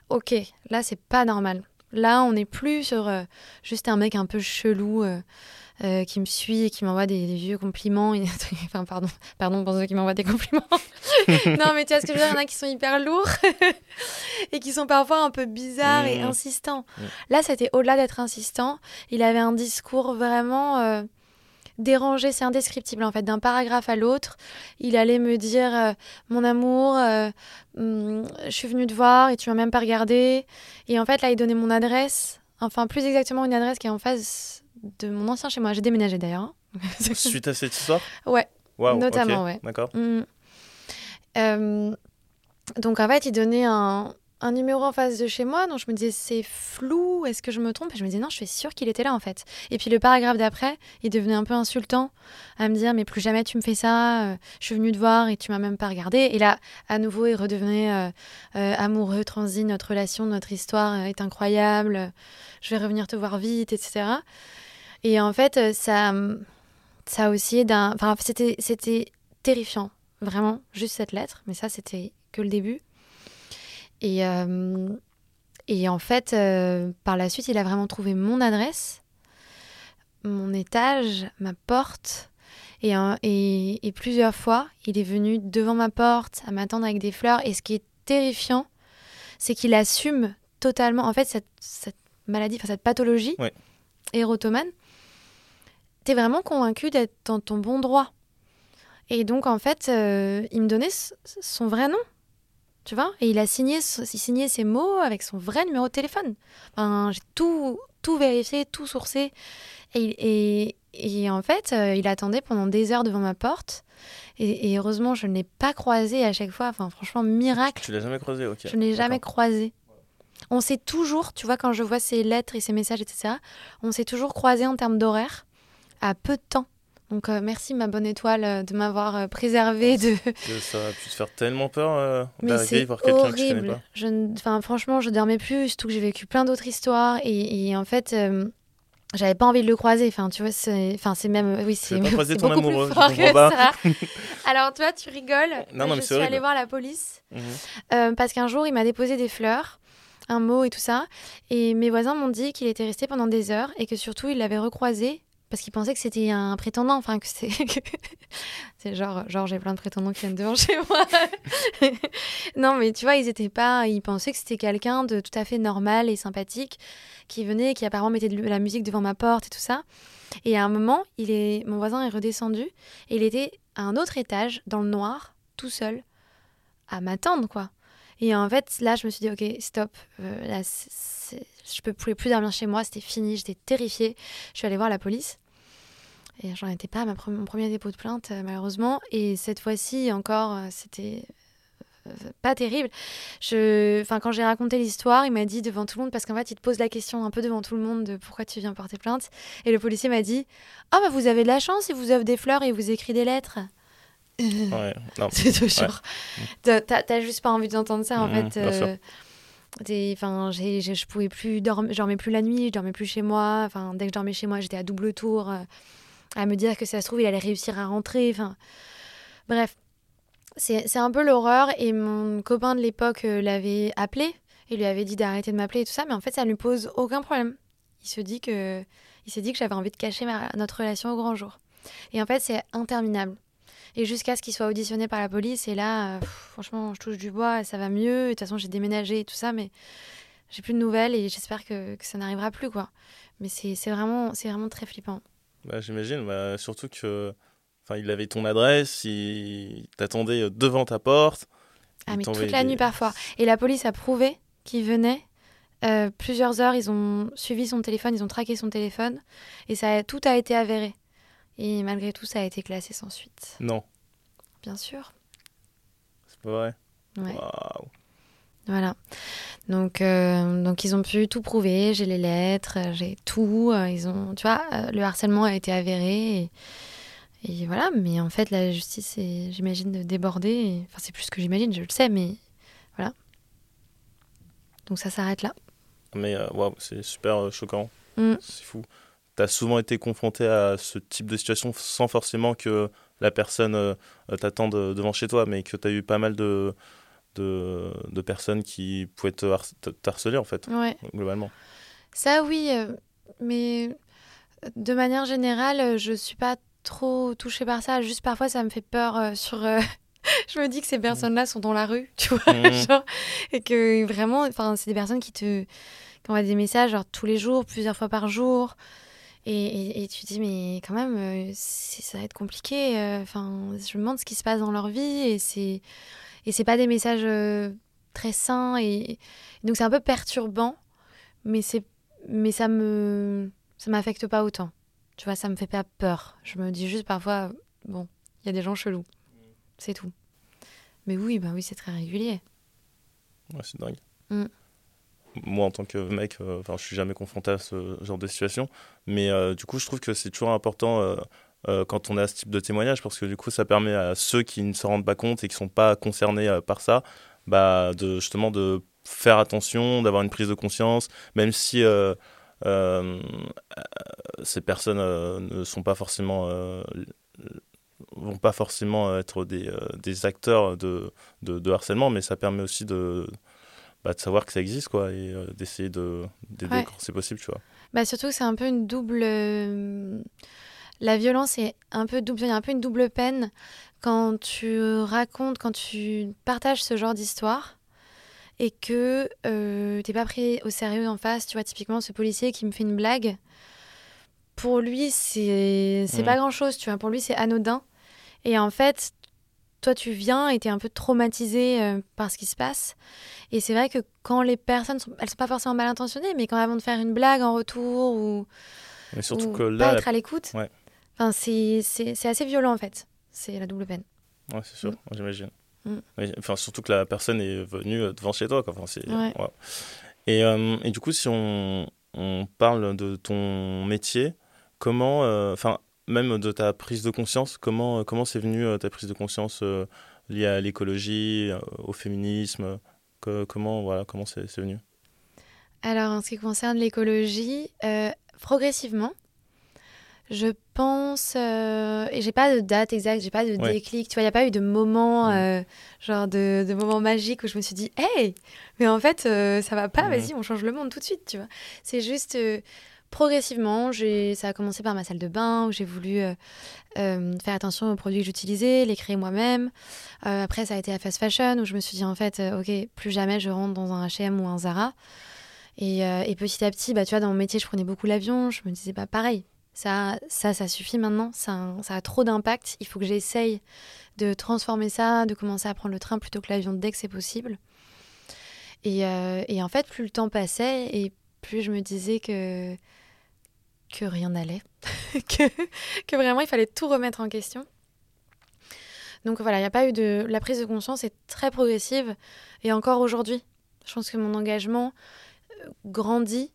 ok, là c'est pas normal. Là, on n'est plus sur euh, juste un mec un peu chelou. Euh, euh, qui me suit et qui m'envoie des, vieux compliments. enfin, pardon, pardon pour ceux qui m'envoient des compliments. non, mais tu vois ce que je veux dire, il y en a qui sont hyper lourds et qui sont parfois un peu bizarres et mmh. insistants. Mmh. Là, c'était au-delà d'être insistant. Il avait un discours vraiment euh, dérangé, c'est indescriptible en fait, d'un paragraphe à l'autre. Il allait me dire euh, Mon amour, hmm, je suis venue te voir et tu m'as même pas regardé. Et en fait, là, il donnait mon adresse. Enfin, plus exactement, une adresse qui est en face de mon ancien chez moi. J'ai déménagé d'ailleurs. Suite à cette histoire? Ouais. notamment, ouais. D'accord. Mm. Euh, donc en fait, il donnait un, un, numéro en face de chez moi, donc je me disais c'est flou, est-ce que je me trompe? Et je me disais non, je suis sûre qu'il était là en fait. Et puis le paragraphe d'après, il devenait un peu insultant, à me dire mais plus jamais tu me fais ça, euh, je suis venue te voir et tu m'as même pas regardé. Et là, à nouveau, il redevenait euh, amoureux, transi, notre relation, notre histoire est incroyable, je vais revenir te voir vite, etc. Et en fait, euh, ça, ça aussi d'un. Enfin, c'était terrifiant, vraiment, juste cette lettre. Mais ça, c'était que le début. Et, euh, et en fait, euh, par la suite, il a vraiment trouvé mon adresse, mon étage, ma porte. Et, et, et, plusieurs fois, il est venu devant ma porte à m'attendre avec des fleurs. Et ce qui est terrifiant, c'est qu'il assume totalement, en fait, cette, cette maladie, enfin, cette pathologie ouais. érotomane t'es vraiment convaincu d'être dans ton bon droit. Et donc, en fait, euh, il me donnait son vrai nom, tu vois, et il a signé, signé ses mots avec son vrai numéro de téléphone. j'ai tout, tout vérifié, tout sourcé. Et, et, en fait, euh, il attendait pendant des heures devant ma porte. Et, heureusement, je ne l'ai pas croisé à chaque fois. Enfin, franchement, miracle. Tu l'as jamais croisé, ok. Je ne l'ai jamais croisé. On s'est toujours, tu vois, quand je vois ses lettres et ses messages, etc., on s'est toujours croisé en termes d'horaire à peu de temps. Donc merci ma bonne étoile de m'avoir préservé de. Ça a pu te faire tellement peur d'arriver voir quelqu'un que tu connais pas. Je, enfin, franchement, je dormais plus, surtout que j'ai vécu plein d'autres histoires et, en fait j'avais pas envie de le croiser. Enfin tu vois c'est enfin c'est même oui c'est beaucoup amoureux, plus fort que ça. Alors toi tu rigoles. Non, non, je suis allée voir la police. Mhm. euh, parce qu'un jour il m'a déposé des fleurs un mot et tout ça. Et mes voisins m'ont dit qu'il était resté pendant des heures et que surtout il l'avait recroisé parce qu'ils pensaient que c'était un prétendant enfin que c'est c'est genre genre j'ai plein de prétendants qui viennent devant chez moi non mais tu vois ils étaient pas ils pensaient que c'était quelqu'un de tout à fait normal et sympathique qui venait, qui apparemment mettait de la musique devant ma porte et tout ça. Et à un moment, il est, mon voisin est redescendu et il était à un autre étage, dans le noir, tout seul, à m'attendre, quoi. Et en fait, là, je me suis dit, ok, stop. Euh, je ne pouvais plus dormir chez moi, c'était fini, j'étais terrifiée. Je suis allée voir la police. Et j'en étais pas à ma mon premier dépôt de plainte, euh, malheureusement. Et cette fois-ci, encore, euh, c'était pas terrible. Je, enfin, quand j'ai raconté l'histoire, il m'a dit devant tout le monde, parce qu'en fait, il te pose la question un peu devant tout le monde de pourquoi tu viens porter plainte. Et le policier m'a dit Ah, bah vous avez de la chance, il vous offre des fleurs et il vous écrit des lettres. Ouais, non. C'est toujours. Ouais. T'as juste pas envie d'entendre ça, en mmh, fait. Euh, enfin, je pouvais plus dormir, je dormais plus la nuit, je dormais plus chez moi. Enfin, dès que je dormais chez moi, j'étais à double tour euh, à me dire que ça se trouve, il allait réussir à rentrer. Enfin, bref, c'est un peu l'horreur et mon copain de l'époque euh, l'avait appelé et lui avait dit d'arrêter de m'appeler et tout ça, mais en fait ça ne lui pose aucun problème. Il se dit que il s'est dit que j'avais envie de cacher notre relation au grand jour. Et en fait c'est interminable. Et jusqu'à ce qu'il soit auditionné par la police et là, euh, franchement, je touche du bois, ça va mieux. de toute façon, j'ai déménagé et tout ça, mais j'ai plus de nouvelles et j'espère que, ça n'arrivera plus quoi. Mais c'est vraiment, vraiment très flippant. Bah, J'imagine, bah, surtout que Enfin, il avait ton adresse, il t'attendait euh, devant ta porte. Ah, mais toute la nuit parfois. Et la police a prouvé qu'il venait. Euh, plusieurs heures, ils ont suivi son téléphone, ils ont traqué son téléphone. Et ça tout a été avéré. Et malgré tout, ça a été classé sans suite. Non. Bien sûr. C'est pas vrai? Ouais. Voilà. Donc, euh, donc ils ont pu tout prouver. J'ai les lettres, j'ai tout. Ils ont, tu vois, le harcèlement a été avéré. Et, et voilà, mais en fait, la justice est, j'imagine, débordée. Enfin, c'est plus que j'imagine, je le sais, mais voilà. Donc ça s'arrête là. Mais euh, c'est super euh, choquant. Mm. C'est fou. Tu as souvent été confronté à ce type de situation sans forcément que la personne euh, t'attende devant chez toi, mais que tu as eu pas mal de, de, de, personnes qui pouvaient te harceler, en fait, globalement. Ça, oui, mais de manière générale, je suis pas trop touchée par ça. Juste parfois, ça me fait peur euh, sur. Euh, je me dis que ces mm. personnes-là sont dans la rue, tu vois, mm. genre, et que vraiment, enfin, c'est des personnes qui te, qui envoient des messages genre tous les jours, plusieurs fois par jour, et, et, tu te dis mais quand même, euh, ça va être compliqué. Enfin, je me demande ce qui se passe dans leur vie, et c'est, et c'est pas des messages très sains, et, donc c'est un peu perturbant, mais c'est, mais ça me, ça m'affecte pas autant. Tu vois, ça me fait pas peur. Je me dis juste parfois, bon, il y a des gens chelous. C'est tout. Mais oui, bah oui, c'est très régulier. Ouais, c'est dingue. Mm. Moi, en tant que mec, euh, enfin, je suis jamais confronté à ce genre de situation. Mais euh, du coup, je trouve que c'est toujours important euh, quand on a ce type de témoignage parce que du coup, ça permet à ceux qui ne se rendent pas compte et qui sont pas concernés par ça, bah, de justement de faire attention, d'avoir une prise de conscience, même si euh, ces personnes euh, ne sont pas forcément euh, vont pas forcément être des, des acteurs de, de, harcèlement, mais ça permet aussi de, bah, de savoir que ça existe quoi, et d'essayer d'aider de, quand c'est possible. Tu vois. Bah, surtout que c'est un peu une double. La violence est un peu double, il y a un peu une double peine quand tu racontes, quand tu partages ce genre d'histoire et que euh, t'es pas pris au sérieux en face. Tu vois, typiquement, ce policier qui me fait une blague, pour lui, c'est pas grand chose, tu vois. Pour lui, c'est anodin. Et en fait, toi, tu viens et t'es un peu traumatisé euh, par ce qui se passe. Et c'est vrai que quand les personnes, sont, elles sont pas forcément mal intentionnées, mais quand elles vont te faire une blague en retour ou, mais surtout que là, pas être à l'écoute, enfin, c'est assez violent en fait. C'est la double peine. Ouais, c'est sûr, mm. j'imagine. Mm. Enfin, surtout que la personne est venue euh, devant chez toi. Quoi. Enfin, c'est, Et, euh, et, du coup, si on, on, parle de ton métier, comment, euh, enfin, même de ta prise de conscience, comment comment c'est venu ta prise de conscience liée à l'écologie, au féminisme Comment voilà comment c'est venu? Alors en ce qui concerne l'écologie, progressivement. Je pense, euh, et j'ai pas de date exacte, j'ai pas de déclic, tu vois, il n'y a pas eu de moment, euh, genre de, de, moment magique où je me suis dit, hey, mais en fait, euh, ça va pas, vas-y, on change le monde tout de suite, tu vois. C'est juste progressivement, ça a commencé par ma salle de bain où j'ai voulu faire attention aux produits que j'utilisais, les créer moi-même. après, ça a été la fast fashion où je me suis dit, en fait, ok, plus jamais je rentre dans un HM ou un Zara. Et, et, petit à petit, bah, tu vois, dans mon métier, je prenais beaucoup l'avion. Je me disais, bah, pareil, ça, ça, ça suffit maintenant. Ça, ça a trop d'impact. Il faut que j'essaye de transformer ça, de commencer à prendre le train plutôt que l'avion dès que c'est possible. Et, euh, en fait, plus le temps passait et plus je me disais que, rien n'allait, que, vraiment il fallait tout remettre en question. Donc voilà, il n'y a pas eu de. La prise de conscience est très progressive et encore aujourd'hui, je pense que mon engagement euh, grandit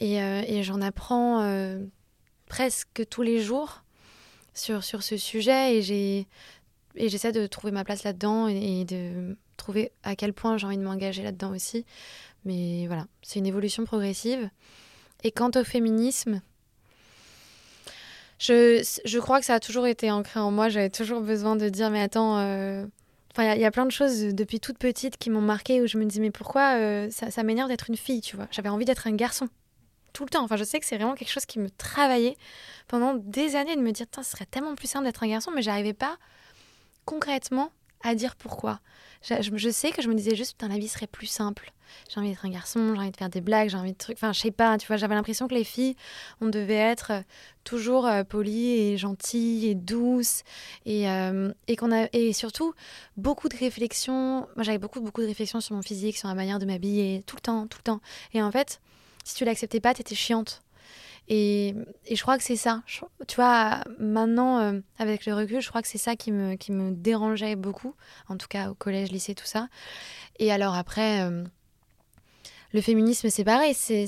euh, et j'en apprends presque tous les jours sur, sur ce sujet et j'ai et j'essaie de trouver ma place là-dedans et, de trouver à quel point j'ai envie de m'engager là-dedans aussi. Mais voilà, c'est une évolution progressive. Et quant au féminisme, je, je crois que ça a toujours été ancré en moi. J'avais toujours besoin de dire, mais attends, euh, il y, a plein de choses depuis toute petite qui m'ont marqué où je me dis mais pourquoi euh, ça, ça m'énerve d'être une fille, tu vois? J'avais envie d'être un garçon tout le temps. Enfin, je sais que c'est vraiment quelque chose qui me travaillait pendant des années de me dire, ce serait tellement plus simple d'être un garçon, mais j'arrivais pas concrètement à dire pourquoi. Je, sais que je me disais juste, putain, la vie serait plus simple. J'ai envie d'être un garçon, j'ai envie de faire des blagues, j'ai envie de trucs. Enfin, je sais pas, tu vois, j'avais l'impression que les filles, on devait être euh, toujours euh, polies et gentilles et douces. Et, euh, et, qu'on a, et surtout, beaucoup de réflexions. Moi, j'avais beaucoup, beaucoup de réflexions sur mon physique, sur la manière de m'habiller, tout le temps, tout le temps. Et en fait, si tu l'acceptais pas, t'étais chiante. Et, et, je crois que c'est ça. tu vois, maintenant, euh, avec le recul, je crois que c'est ça qui me, dérangeait beaucoup, en tout cas au collège, lycée, tout ça. Et alors après, euh, le féminisme, c'est pareil. C'est,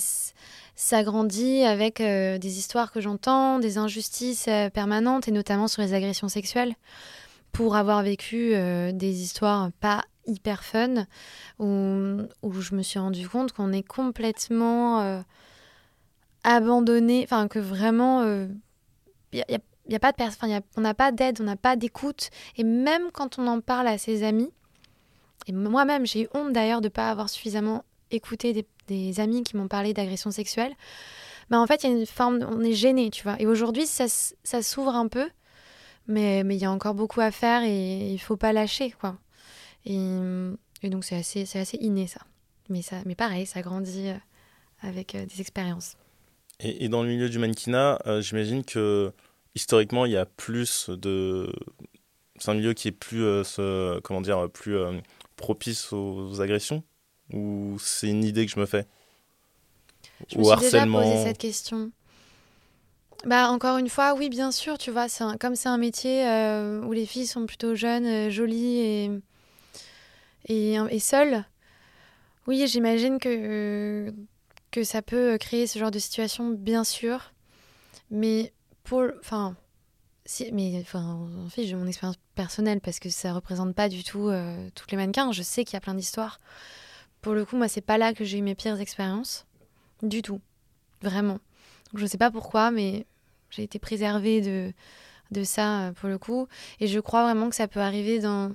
ça grandit avec euh, des histoires que j'entends, des injustices permanentes, et notamment sur les agressions sexuelles. Pour avoir vécu des histoires pas hyper fun où, où, je me suis rendu compte qu'on est complètement euh, abandonné, enfin que vraiment il euh, a, a, pas de enfin, on n'a pas d'aide, on n'a pas d'écoute et même quand on en parle à ses amis et moi-même j'ai honte d'ailleurs de pas avoir suffisamment écouté des, amis qui m'ont parlé d'agression sexuelle. Mais en fait, il y a une forme, on est gêné, tu vois. Et aujourd'hui, ça, ça s'ouvre un peu, mais il y a encore beaucoup à faire et il faut pas lâcher, quoi. Et, donc c'est assez, c'est assez inné ça. Mais, ça. mais pareil, ça grandit euh, avec euh, des expériences. Et, dans le milieu du mannequinat, euh, j'imagine que historiquement, il y a plus de... C'est un milieu qui est plus, comment dire, plus propice aux, agressions? Ou c'est une idée que je me fais? Je me suis harcèlement. déjà posé cette question. Bah encore une fois, oui, bien sûr, tu vois, c'est comme c'est un métier où les filles sont plutôt jeunes, jolies et, et, seule, oui, j'imagine que, que ça peut créer ce genre de situation, bien sûr. Mais pour. Enfin. Si, mais enfin, en fait, j'ai mon expérience personnelle parce que ça représente pas du tout euh, toutes les mannequins. Je sais qu'il y a plein d'histoires. Pour le coup, moi, c'est pas là que j'ai eu mes pires expériences. Du tout. Vraiment. Donc, je sais pas pourquoi, mais j'ai été préservée de, de ça euh, pour le coup. Et je crois vraiment que ça peut arriver dans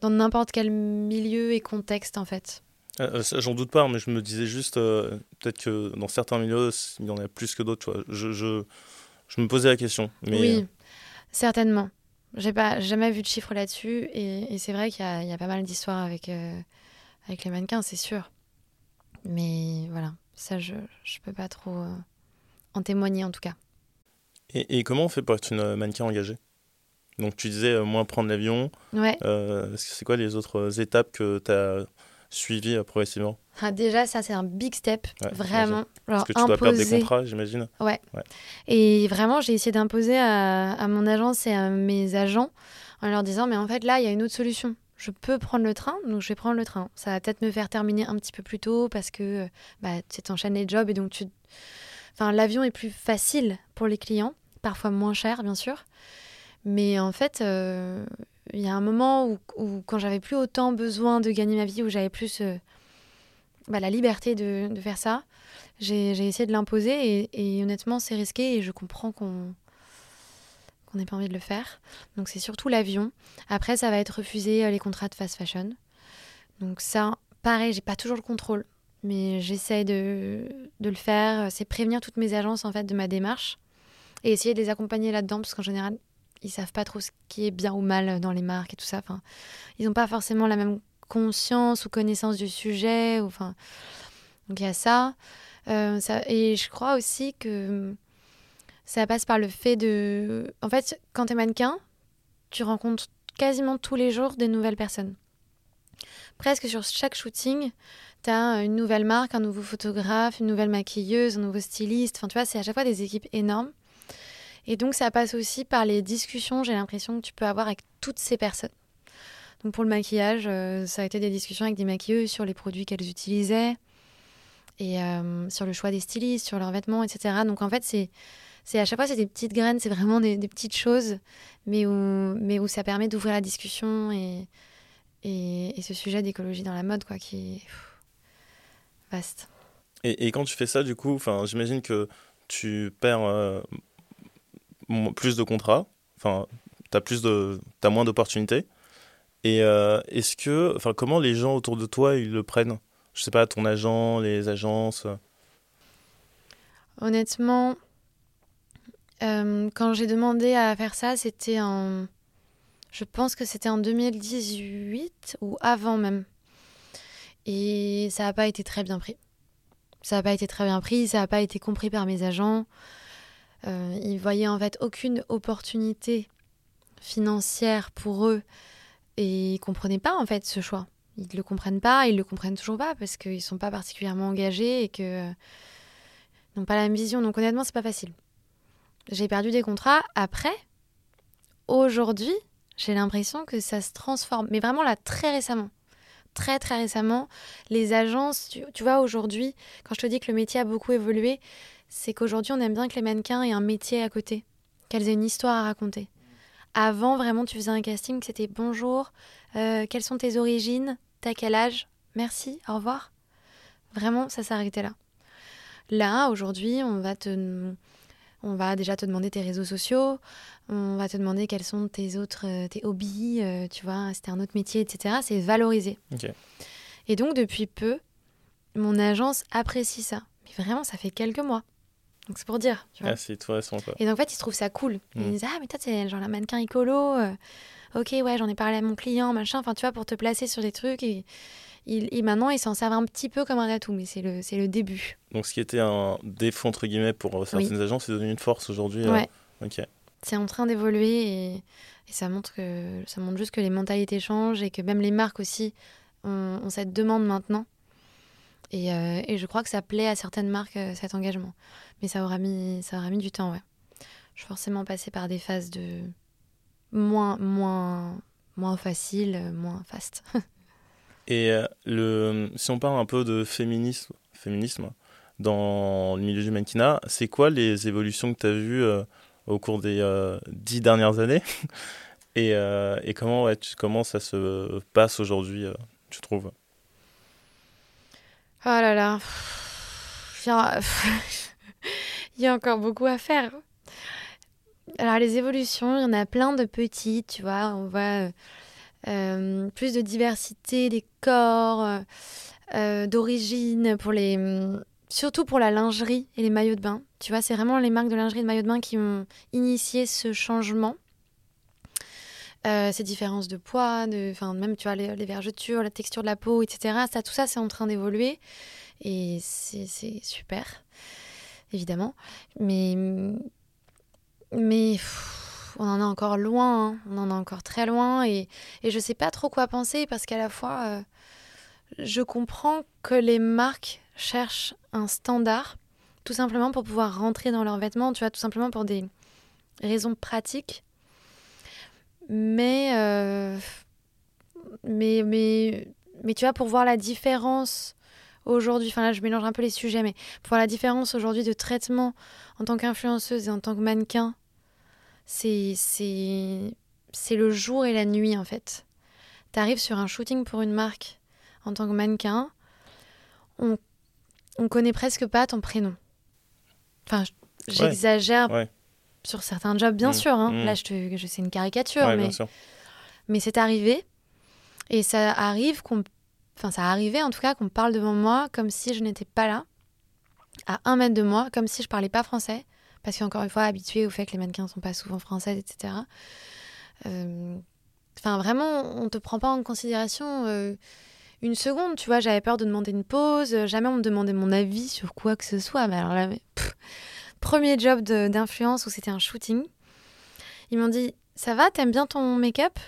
dans n'importe quel milieu et contexte en fait. Euh, euh, j'en doute pas, mais je me disais juste, euh, peut-être que dans certains milieux, il y en a plus que d'autres. Je, je, je, me posais la question. Mais... Oui, certainement. J'ai pas jamais vu de chiffres là-dessus, et, et c'est vrai qu'il y, y, a pas mal d'histoires avec, avec les mannequins, c'est sûr. Mais voilà, ça, je ne peux pas trop en témoigner en tout cas. Et, et, comment on fait pour être une mannequin engagée? Donc tu disais euh, moins prendre l'avion. Ouais. Euh, c'est quoi les autres étapes que tu as suivies euh, progressivement? Ah, Déjà, ça c'est un big step, vraiment. Parce que tu dois perdre des contrats, j'imagine. Ouais. Et vraiment, j'ai essayé d'imposer à, à, mon agence et à mes agents en leur disant, mais en fait là, il y a une autre solution. Je peux prendre le train, donc je vais prendre le train. Ça va peut-être me faire terminer un petit peu plus tôt parce que bah, tu enchaînes les jobs et donc tu... Enfin, l'avion est plus facile pour les clients parfois moins cher, bien sûr. Mais en fait, euh, il y a un moment où, quand j'avais plus autant besoin de gagner ma vie, où j'avais plus euh, bah, la liberté de, faire ça, j'ai essayé de l'imposer et, honnêtement, c'est risqué et je comprends qu'on qu'on n'ait pas envie de le faire. Donc c'est surtout l'avion. Après, ça va être refusé euh, les contrats de fast fashion. Donc ça, pareil, j'ai pas toujours le contrôle, mais j'essaie de, de, le faire. C'est prévenir toutes mes agences en fait de ma démarche et essayer de les accompagner là-dedans parce qu'en général, ils savent pas trop ce qui est bien ou mal dans les marques et tout ça. Enfin, ils n'ont pas forcément la même conscience ou connaissance du sujet. Enfin, donc il y a ça. Euh, ça. Et je crois aussi que ça passe par le fait de... En fait, quand tu es mannequin, tu rencontres quasiment tous les jours des nouvelles personnes. Presque sur chaque shooting, tu as une nouvelle marque, un nouveau photographe, une nouvelle maquilleuse, un nouveau styliste. Enfin, tu vois, c'est à chaque fois des équipes énormes. Et donc, ça passe aussi par les discussions, j'ai l'impression, que tu peux avoir avec toutes ces personnes. Donc, pour le maquillage, euh, ça a été des discussions avec des maquilleuses sur les produits qu'elles utilisaient et euh, sur le choix des stylistes, sur leurs vêtements, etc. Donc, en fait, c'est. C'est à chaque fois, c'est des petites graines, c'est vraiment des, petites choses, mais où, mais où ça permet d'ouvrir la discussion et, et, ce sujet d'écologie dans la mode, quoi, qui est vaste. Et, et, quand tu fais ça, du coup, j'imagine que tu perds euh, plus de contrats, enfin, tu as, plus de, as moins d'opportunités. Et euh, est-ce que, enfin, comment les gens autour de toi, ils le prennent? Je sais pas, ton agent, les agences Honnêtement, euh, quand j'ai demandé à faire ça, c'était en. Je pense que c'était en 2018 ou avant même. Et ça n'a pas été très bien pris. Ça n'a pas été très bien pris, ça n'a pas été compris par mes agents. Euh, ils voyaient en fait aucune opportunité financière pour eux et ils comprenaient pas en fait ce choix. Ils le comprennent pas, ils le comprennent toujours pas parce qu'ils sont pas particulièrement engagés et que n'ont pas la même vision. Donc honnêtement, c'est pas facile. J'ai perdu des contrats. Après, aujourd'hui, j'ai l'impression que ça se transforme. Mais vraiment là, très récemment. Très très récemment, les agences, tu vois, aujourd'hui, quand je te dis que le métier a beaucoup évolué, c'est qu'aujourd'hui, on aime bien que les mannequins aient un métier à côté, qu'elles aient une histoire à raconter. Avant, vraiment, tu faisais un casting, c'était bonjour, euh, quelles sont tes origines, t'as quel âge, merci, au revoir. Vraiment, ça s'arrêtait là. Là, aujourd'hui, on va te, on va déjà te demander tes réseaux sociaux, on va te demander quels sont tes autres, euh, tes hobbies, euh, tu vois, c'était un autre métier, etc. C'est valorisé. Okay. Et donc, depuis peu, mon agence apprécie ça. Mais vraiment, ça fait quelques mois. Donc c'est pour dire. Tu vois. Ah, c'est tout récent, quoi. Et donc en fait, ils trouvent ça cool. Mm. Ils disent Ah, mais toi, c'est genre la mannequin écolo. Euh, ok, ouais, j'en ai parlé à mon client, machin. Enfin, tu vois, pour te placer sur des trucs. Et, et maintenant, ils s'en servent un petit peu comme un atout, mais c'est le, le début. Donc ce qui était un défaut, entre guillemets, pour certaines oui. agences, c'est devenu une force aujourd'hui. Ouais. Euh... Ok. C'est en train d'évoluer et, et, ça, montre que, ça montre juste que les mentalités changent et que même les marques aussi ont, ont cette demande maintenant. Et, euh, et, je crois que ça plaît à certaines marques, euh, cet engagement. Mais ça aura mis, ça aura mis du temps, ouais. Je suis forcément passée par des phases de moins, moins, moins facile, moins fast. et euh, le, si on parle un peu de féminisme, féminisme dans le milieu du mannequinat, c'est quoi les évolutions que tu as vues euh, au cours des euh, dix dernières années? Et, et, comment, ouais, comment ça se passe aujourd'hui, tu trouves? Oh là là. il y a encore beaucoup à faire. Alors les évolutions, il y en a plein de petites, tu vois, on voit euh, plus de diversité des corps, euh, d'origine pour les surtout pour la lingerie et les maillots de bain. Tu vois, c'est vraiment les marques de lingerie et de maillots de bain qui ont initié ce changement. Euh, ces différences de poids, de, même tu vois, les, vergetures, la texture de la peau, etc. Ça, tout ça, c'est en train d'évoluer et c'est super évidemment. Mais, mais on en est encore loin, hein. on en est encore très loin et, et je sais pas trop quoi penser parce qu'à la fois, euh, je comprends que les marques cherchent un standard tout simplement pour pouvoir rentrer dans leurs vêtements, tu vois, tout simplement pour des raisons pratiques. Mais, euh, mais, mais, mais tu vois, pour voir la différence aujourd'hui, enfin là je mélange un peu les sujets, mais pour voir la différence aujourd'hui de traitement en tant qu'influenceuse et en tant que mannequin c'est c'est le jour et la nuit en fait. Tu arrives sur un shooting pour une marque en tant que mannequin, on, on connaît presque pas ton prénom. Enfin, j'exagère sur certains jobs, bien mm. sûr. Hein. Mm. Là, je, te, je c'est une caricature, mais, mais c'est arrivé. Et ça arrive qu'on. Enfin, ça arrivait en tout cas qu'on parle devant moi comme si je n'étais pas là, à un mètre de moi, comme si je parlais pas français, parce qu'encore une fois, habitué au fait que les mannequins ne sont pas souvent françaises, etc. Euh, enfin, vraiment, on te prend pas en considération euh, une seconde, tu vois. J'avais peur de demander une pause, jamais on me demandait mon avis sur quoi que ce soit. Mais alors là, premier job d'influence où c'était un shooting, ils m'ont dit Ça va, t'aimes bien ton make-up?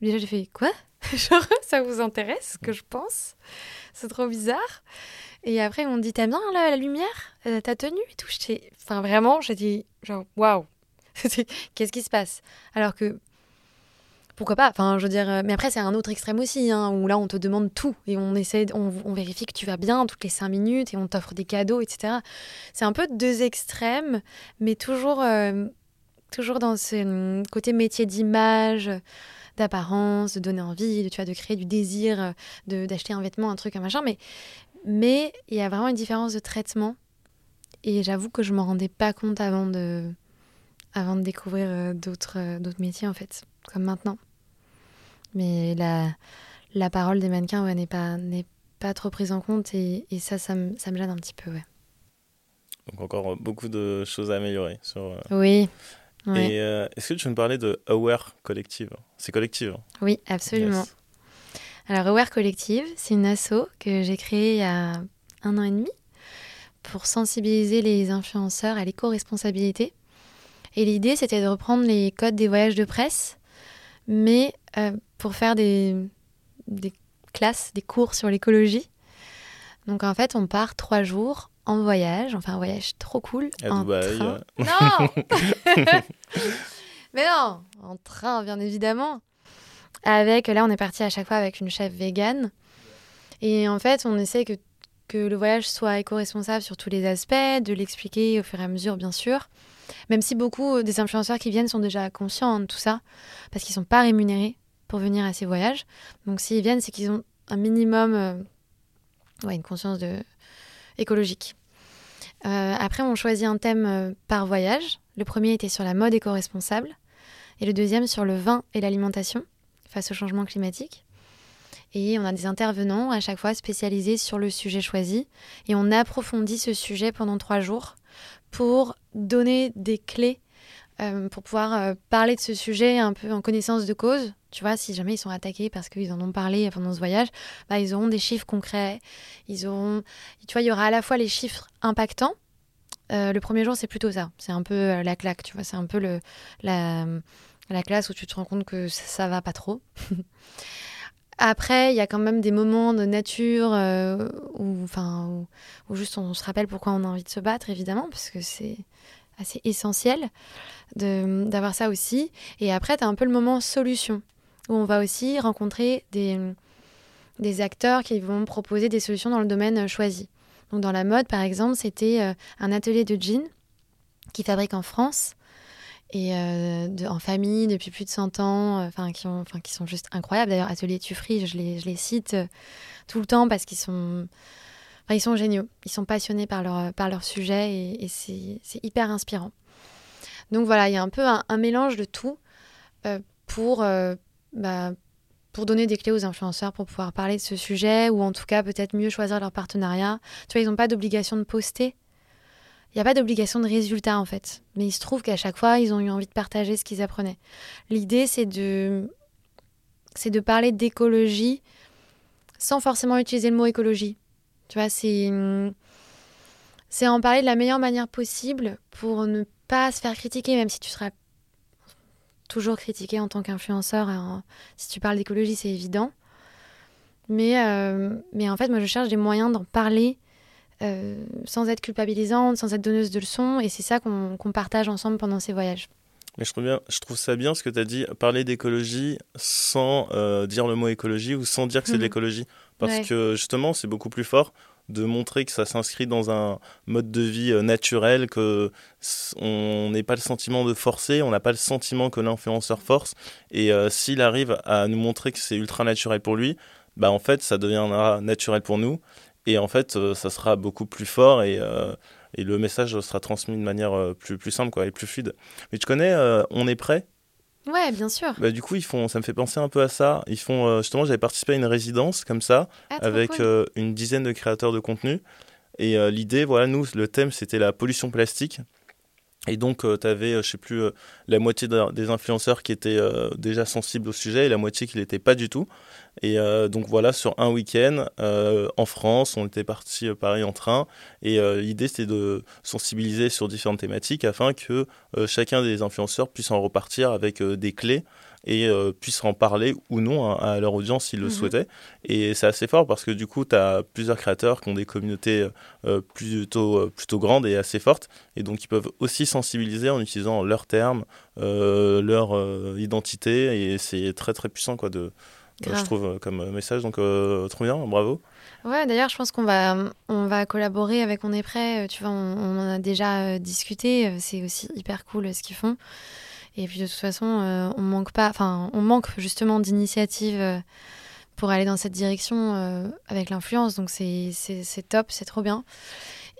Déjà, j'ai fait Quoi? Genre, ça vous intéresse ce que je pense? C'est trop bizarre. Et après, ils m'ont dit T'aimes bien la, la lumière? Euh, Ta tenue et tout? Enfin, vraiment, j'ai dit Genre, waouh. Qu'est-ce qui se passe? Alors que pourquoi pas Enfin, je veux dire, euh, mais après, c'est un autre extrême aussi, hein, où là, on te demande tout et on essaie, on, vérifie que tu vas bien toutes les cinq minutes et on t'offre des cadeaux, etc. C'est un peu deux extrêmes, mais toujours, euh, toujours dans ce hum, côté métier d'image, d'apparence, de donner envie, de, de créer du désir, de d'acheter un vêtement, un truc, un machin. Mais il y a vraiment une différence de traitement. Et j'avoue que je m'en rendais pas compte avant de, avant de découvrir euh, d'autres métiers, en fait, comme maintenant. Mais la, la parole des mannequins ouais, n'est pas, pas trop prise en compte et, et ça, ça me, ça me gêne un petit peu. Ouais. Donc encore beaucoup de choses à améliorer. Sur, euh, Oui. Et euh, est-ce que tu veux me parler de Aware Collective? C'est collective hein Oui, absolument. Alors Aware Collective, c'est une asso que j'ai créée il y a un an et demi pour sensibiliser les influenceurs à l'éco-responsabilité. Et l'idée, c'était de reprendre les codes des voyages de presse, mais euh, pour faire des, des classes, des cours sur l'écologie. Donc en fait, on part trois jours en voyage, enfin un voyage trop cool. À en Dubaï. Train. Non Mais non, en train, bien évidemment. Avec, là, on est parti à chaque fois avec une chef végane. Et en fait, on essaie que, que le voyage soit éco-responsable sur tous les aspects, de l'expliquer au fur et à mesure, bien sûr. Même si beaucoup des influenceurs qui viennent sont déjà conscients de tout ça, parce qu'ils ne sont pas rémunérés pour venir à ces voyages. Donc s'ils viennent, c'est qu'ils ont un minimum, euh, ouais, une conscience de... écologique. Euh, après, on choisit un thème euh, par voyage. Le premier était sur la mode éco-responsable et le deuxième sur le vin et l'alimentation face au changement climatique. Et on a des intervenants à chaque fois spécialisés sur le sujet choisi et on approfondit ce sujet pendant trois jours pour donner des clés pour pouvoir parler de ce sujet un peu en connaissance de cause. Tu vois, si jamais ils sont attaqués parce qu'ils en ont parlé pendant ce voyage, bah, ils auront des chiffres concrets. Ils auront, tu vois, il y aura à la fois les chiffres impactants. Euh, le premier jour, c'est plutôt ça. C'est un peu la claque, tu vois. C'est un peu le, la, la classe où tu te rends compte que ça, ça va pas trop. Après, il y a quand même des moments de nature où, enfin, où, juste on se rappelle pourquoi on a envie de se battre, évidemment, parce que c'est assez essentiel d'avoir ça aussi. Et après, tu as un peu le moment solution, où on va aussi rencontrer des, des acteurs qui vont proposer des solutions dans le domaine choisi. Donc dans la mode, par exemple, c'était euh, un atelier de jeans qui fabrique en France et euh, en famille depuis plus de 100 ans, euh, enfin qui, qui sont juste incroyables. D'ailleurs, Atelier Tuffry, je les, cite tout le temps parce qu'ils sont géniaux, ils sont passionnés par leur, par leur sujet et, c'est hyper inspirant. Donc voilà, il y a un peu un, mélange de tout euh, pour, euh, bah, pour donner des clés aux influenceurs pour pouvoir parler de ce sujet ou en tout cas peut-être mieux choisir leur partenariat. Tu vois, ils n'ont pas d'obligation de poster. Il n'y a pas d'obligation de résultat en fait. Mais il se trouve qu'à chaque fois, ils ont eu envie de partager ce qu'ils apprenaient. L'idée, c'est de, c'est de parler d'écologie sans forcément utiliser le mot écologie. Tu vois, c'est c'est en parler de la meilleure manière possible pour ne pas se faire critiquer, même si tu seras toujours critiqué en tant qu'influenceur. Si tu parles d'écologie, c'est évident. Mais, euh, mais en fait, moi, je cherche des moyens d'en parler euh, sans être culpabilisante, sans être donneuse de leçons. Et c'est ça qu'on partage ensemble pendant ces voyages. Mais je trouve, bien, je trouve ça bien ce que tu as dit, parler d'écologie sans euh, dire le mot écologie ou sans dire que c'est de mhm. l'écologie. Parce que justement, c'est beaucoup plus fort de montrer que ça s'inscrit dans un mode de vie naturel, que on n'ait pas le sentiment de forcer, on n'a pas le sentiment que l'influenceur force. Et s'il arrive à nous montrer que c'est ultra naturel pour lui, bah en fait, ça deviendra naturel pour nous. Et en fait, ça sera beaucoup plus fort et et le message sera transmis de manière euh, plus, plus simple quoi, et plus fluide. Mais tu connais euh, On est prêt? Ouais, bien sûr. Bah, du coup, ils font, ça me fait penser un peu à ça. Ils font, euh, justement, j'avais participé à une résidence comme ça, ah, avec une dizaine de créateurs de contenu. Et l'idée, voilà, nous, le thème, c'était la pollution plastique. Et donc, tu avais, je sais plus, la moitié des influenceurs qui étaient déjà sensibles au sujet et la moitié qui l'étaient pas du tout. Et euh, donc voilà, sur un week-end euh, en France, on était parti euh, pareil en train. Et l'idée c'était de sensibiliser sur différentes thématiques afin que chacun des influenceurs puisse en repartir avec des clés et puisse en parler ou non à leur audience s'ils le mhm. souhaitaient. Et c'est assez fort parce que du coup, tu as plusieurs créateurs qui ont des communautés plutôt, plutôt grandes et assez fortes. Et donc, ils peuvent aussi sensibiliser en utilisant leurs termes, leur identité. Et c'est très, très puissant quoi, de, je trouve, euh, comme euh, message. Donc, euh, trop bien, bravo. Ouais, d'ailleurs, je pense qu'on va, on va collaborer avec On est prêt. Tu vois, on, en a déjà discuté. C'est aussi hyper cool ce qu'ils font. Et puis, de toute façon, on manque pas, enfin, on manque justement d'initiatives pour aller dans cette direction avec l'influence. Donc, c'est top, c'est trop bien.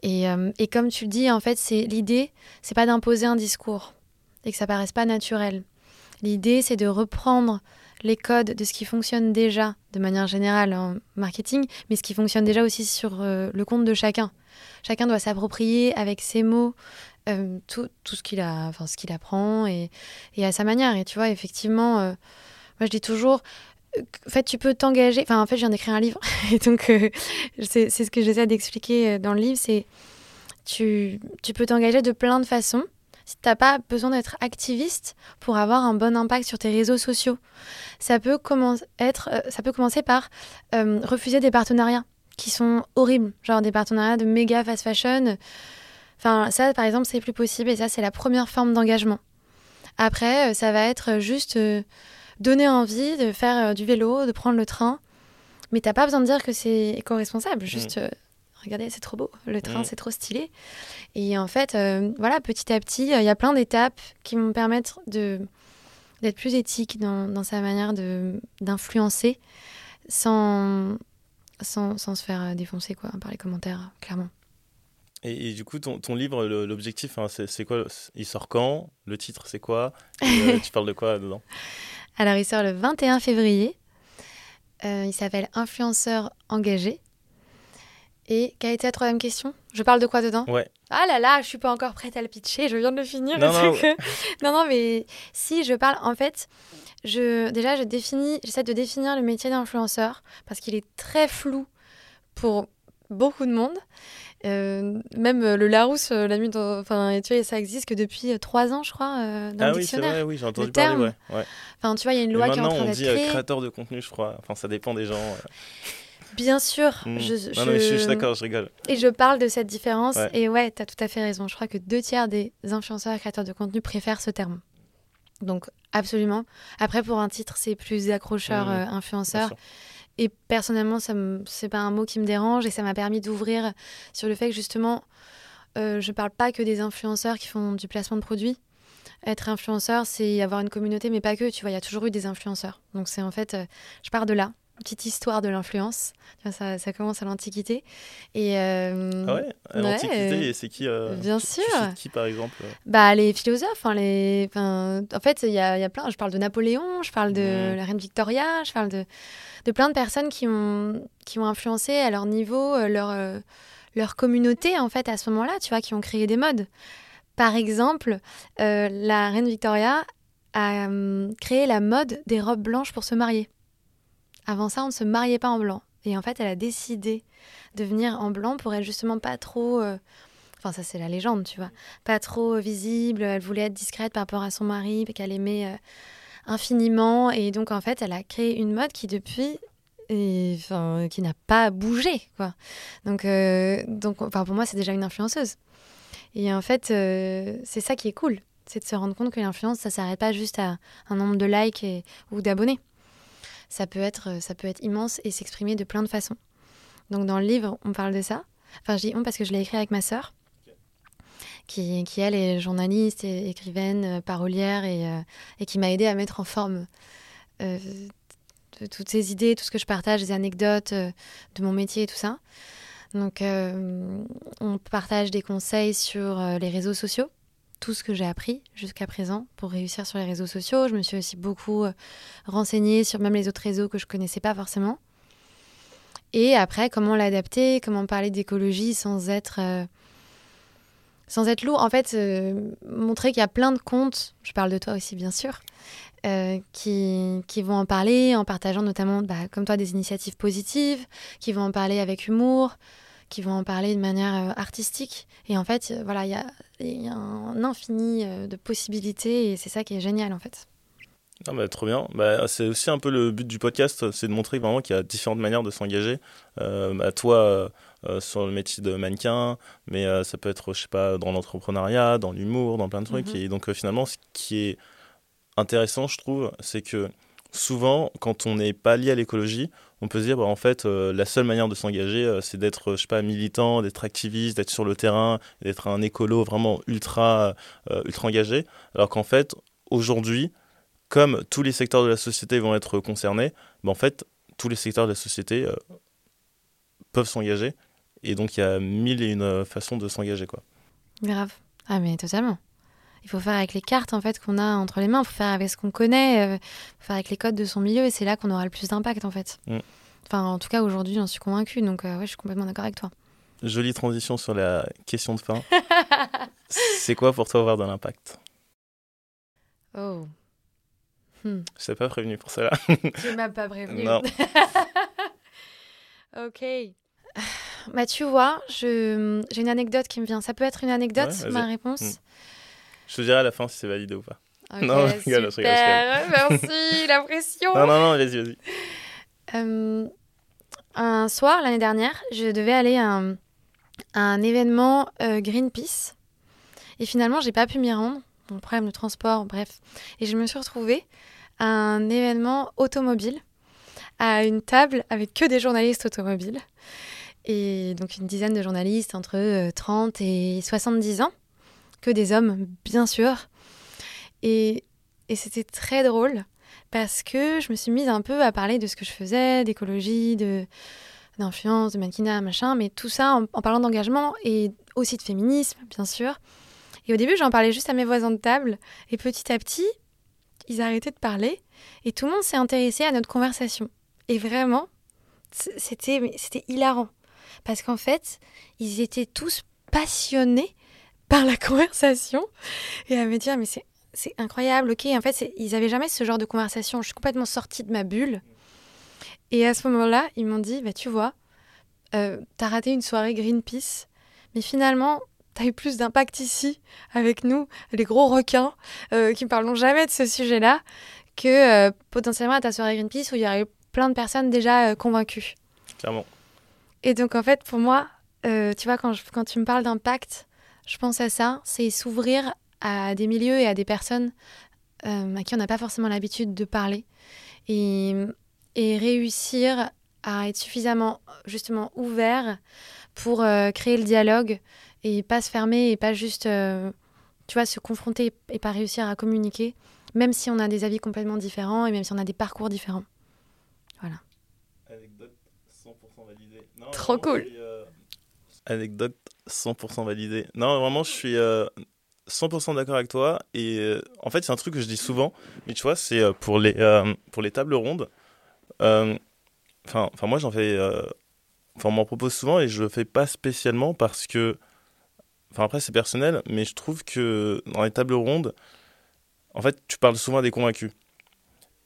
Et, comme tu le dis, en fait, c'est l'idée, c'est pas d'imposer un discours et que ça paraisse pas naturel. L'idée, c'est de reprendre les codes de ce qui fonctionne déjà de manière générale en marketing, mais ce qui fonctionne déjà aussi sur euh, le compte de chacun. Chacun doit s'approprier avec ses mots euh, tout, tout, ce qu'il a, enfin ce qu'il apprend et, et, à sa manière. Et tu vois, effectivement, euh, moi je dis toujours, en fait, tu peux t'engager. Enfin, en fait, je viens d'écrire un livre, et donc c'est ce que j'essaie d'expliquer dans le livre, c'est tu, tu peux t'engager de plein de façons si tu n'as pas besoin d'être activiste pour avoir un bon impact sur tes réseaux sociaux. Ça peut, être, euh, ça peut commencer par euh, refuser des partenariats qui sont horribles, genre des partenariats de méga fast fashion. Enfin, ça, par exemple, c'est plus possible et ça, c'est la première forme d'engagement. Après, euh, ça va être juste donner envie de faire du vélo, de prendre le train. Mais t'as pas besoin de dire que c'est éco-responsable, mmh. juste regardez, c'est trop beau, le train, mm. c'est trop stylé. Et en fait, euh, voilà, petit à petit, il y a plein d'étapes qui vont permettre de d'être plus éthique dans, dans sa manière d'influencer sans, sans, sans, se faire défoncer quoi, par les commentaires, clairement. Et, du coup, ton, ton livre, l'objectif, hein, c'est quoi Il sort quand? Le titre, c'est quoi? Euh, Tu parles de quoi dedans? Alors, il sort le 21 février. Euh, il s'appelle Influenceur engagé. Et quelle était la troisième question? Je parle de quoi dedans? Ouais. Ah là là, je suis pas encore prête à le pitcher, je viens de le finir. Non, non, non, non, mais si je parle, en fait, je, déjà, je définis, j'essaie de définir le métier d'influenceur parce qu'il est très flou pour beaucoup de monde. Euh, même le Larousse euh, la nuit, enfin, tu vois, ça existe que depuis euh, trois ans, je crois, dans ah le dictionnaire. Ah oui, oui, j'ai entendu parler, ouais, ouais. Enfin, tu vois, il y a une loi qui est en train d'être créée. Maintenant, on dit créateur de contenu, je crois. Enfin, ça dépend des gens. Bien sûr. Hmm. Je, je... suis d'accord, je rigole. Et je parle de cette différence. Et ouais, tu as tout à fait raison. Je crois que deux tiers des influenceurs et créateurs de contenu préfèrent ce terme. Donc, absolument. Après, pour un titre, c'est plus accrocheur euh, influenceur. Et personnellement, ce n'est pas un mot qui me dérange et ça m'a permis d'ouvrir sur le fait que justement, euh, je ne parle pas que des influenceurs qui font du placement de produits. Être influenceur, c'est avoir une communauté, mais pas que. Tu vois, il y a toujours eu des influenceurs. Donc, c'est en fait, euh, je pars de là petite histoire de l'influence. Ça, ça, commence à l'Antiquité. Et euh, ah ouais, à l'Antiquité, c'est qui euh, Bien sûr. Qui, par exemple Bah les philosophes. Hein, les, en fait, il y a, y a, plein. Je parle de Napoléon, je parle de la reine Victoria, je parle de, de plein de personnes qui ont, qui ont influencé à leur niveau, euh, leur, leur communauté en fait à ce moment-là. Tu vois, qui ont créé des modes. Par exemple, la reine Victoria a hum, créé la mode des robes blanches pour se marier. Avant ça, on ne se mariait pas en blanc. Et en fait, elle a décidé de venir en blanc pour être justement pas trop. Euh, enfin, ça, c'est la légende, tu vois. Pas trop visible. Elle voulait être discrète par rapport à son mari, qu'elle aimait euh, infiniment. Et donc, en fait, elle a créé une mode qui, depuis. enfin, qui n'a pas bougé, quoi. Donc, euh, donc enfin, pour moi, c'est déjà une influenceuse. Et en fait, c'est ça qui est cool. C'est de se rendre compte que l'influence, ça s'arrête pas juste à un nombre de likes ou d'abonnés ça peut être, euh, ça peut être immense et s'exprimer de plein de façons. Donc dans le livre, on parle de ça. Enfin, je dis on parce que je l'ai écrit avec ma sœur, qui, elle est journaliste, écrivaine, euh, parolière et, euh, et qui m'a aidé à mettre en forme toutes ces idées, tout ce que je partage, des anecdotes de mon métier et tout ça. Donc, on partage des conseils sur les réseaux sociaux, tout ce que j'ai appris jusqu'à présent pour réussir sur les réseaux sociaux. Je me suis aussi beaucoup renseignée sur même les autres réseaux que je connaissais pas forcément. Et après, comment l'adapter, comment parler d'écologie sans être, euh, sans être lourd. En fait, euh, montrer qu'il y a plein de comptes, je parle de toi aussi bien sûr, euh, qui, qui, vont en parler en partageant notamment, bah, comme toi, des initiatives positives, qui vont en parler avec humour, qui vont en parler de manière artistique. Et en fait, voilà, il y a, y a, un infini de possibilités et c'est ça qui est génial en fait. Ah bah, trop bien. Bah, c'est aussi un peu le but du podcast, c'est de montrer vraiment qu'il y a différentes manières de s'engager. Euh, bah, toi, euh, euh, sur le métier de mannequin, mais ça peut être, je sais pas, dans l'entrepreneuriat, dans l'humour, dans plein de trucs. Mhm. Et donc finalement, ce qui est intéressant, je trouve, c'est que souvent, quand on n'est pas lié à l'écologie, on peut se dire, bah, en fait, la seule manière de s'engager, c'est d'être, je sais pas, militant, d'être activiste, d'être sur le terrain, d'être un écolo vraiment ultra, ultra engagé. Alors qu'en fait, aujourd'hui, comme tous les secteurs de la société vont être concernés, ben en fait, tous les secteurs de la société euh, peuvent s'engager. Et donc, il y a mille et une euh, façons de s'engager. quoi. Grave. Ah, mais totalement. Il faut faire avec les cartes en fait qu'on a entre les mains, il faut faire avec ce qu'on connaît, il faut faire avec les codes de son milieu et c'est là qu'on aura le plus d'impact en fait. Mm. Enfin, en tout cas, aujourd'hui, j'en suis convaincue, donc euh, ouais, je suis complètement d'accord avec toi. Jolie transition sur la question de fin. c'est quoi pour toi avoir de l'impact? Oh, Hmm. Je t'ai pas prévenu pour cela. tu m'as pas prévenu. Non. ok. Bah, tu vois, j'ai une anecdote qui me vient. Ça peut être une anecdote, ma réponse? Hmm. Je te dirai à la fin si c'est validé ou pas. non, super. Je Merci, la pression. Non, non, non, vas-y, vas-y. Euh, un soir, l'année dernière, je devais aller à un, un événement euh, Greenpeace. Et finalement, j'ai pas pu m'y rendre mon problème de transport, bref. Et je me suis retrouvée à un événement automobile, à une table avec que des journalistes automobiles. Et donc une dizaine de journalistes entre 30 euh, et 70 ans, que des hommes, bien sûr. Et, et c'était très drôle parce que je me suis mise un peu à parler de ce que je faisais, d'écologie, de d'influence, de mannequinat, machin, mais tout ça en, en parlant d'engagement et aussi de féminisme, bien sûr. Et au début, j'en parlais juste à mes voisins de table. Et petit à petit, ils arrêtaient de parler. Et tout le monde s'est intéressé à notre conversation. Et vraiment, c'était, c'était hilarant. Parce qu'en fait, ils étaient tous passionnés par la conversation. Et à me dire, mais c'est, c'est incroyable, ok. En fait, ils n'avaient jamais ce genre de conversation. Je suis complètement sortie de ma bulle. Et à ce moment-là, ils m'ont dit, bah, tu vois, euh, t'as raté une soirée Greenpeace. Mais finalement, tu eu plus d'impact ici avec nous, les gros requins euh, qui ne parlons jamais de ce sujet-là, que euh, potentiellement à ta soirée Greenpeace où il y aurait plein de personnes déjà euh, convaincues. Clairement. Et donc en fait, pour moi, tu vois, quand, quand tu me parles d'impact, je pense à ça, c'est s'ouvrir à des milieux et à des personnes à qui on n'a pas forcément l'habitude de parler. Et, et réussir à être suffisamment justement ouvert pour créer le dialogue et pas se fermer et pas juste, euh, tu vois, se confronter et pas réussir à communiquer, même si on a des avis complètement différents et même si on a des parcours différents. Voilà. Anecdote 100% validée. Trop cool. Euh, anecdote 100% validée. Non, vraiment, je suis 100% euh, d'accord avec toi. Et en fait, c'est un truc que je dis souvent, mais tu vois, c'est pour, les pour les tables rondes. Enfin, moi, j'en fais. Enfin, on m'en propose souvent et je le fais pas spécialement parce que Enfin, après, c'est personnel, mais je trouve que dans les tables rondes, en fait, tu parles souvent des convaincus.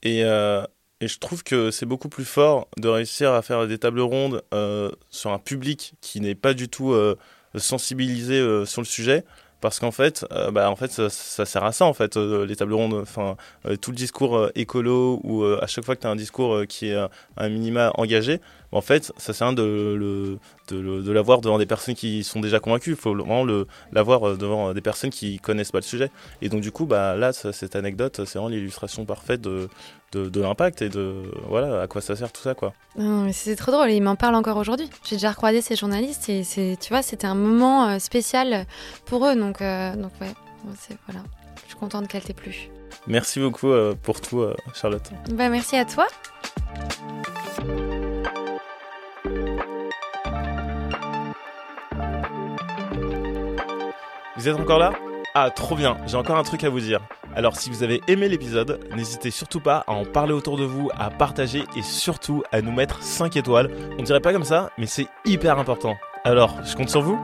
Et, euh, et je trouve que c'est beaucoup plus fort de réussir à faire des tables rondes euh, sur un public qui n'est pas du tout euh, sensibilisé sur le sujet. Parce qu'en fait, bah, en fait ça, sert à ça, en fait, les tables rondes. Enfin, tout le discours écolo, ou à chaque fois que tu as un discours qui est un minima engagé, en fait, ça sert à rien de, de, l'avoir devant des personnes qui sont déjà convaincues. Il faut vraiment l'avoir euh, devant des personnes qui connaissent pas le sujet. Et donc, du coup, bah, là, cette anecdote, c'est vraiment l'illustration parfaite de, de, l'impact et de voilà à quoi ça sert tout ça quoi. C'est trop drôle, il m'en parle encore aujourd'hui. J'ai déjà recroisé ces journalistes et c'est tu vois c'était un moment euh, spécial pour eux donc euh, donc ouais voilà je suis contente qu'elle t'ait plu. Merci beaucoup euh, pour tout Charlotte. Bah merci à toi. Vous êtes encore là? Ah trop bien, j'ai encore un truc à vous dire. Alors si vous avez aimé l'épisode, n'hésitez surtout pas à en parler autour de vous, à partager et surtout à nous mettre 5 étoiles. On dirait pas comme ça, mais c'est hyper important. Alors, je compte sur vous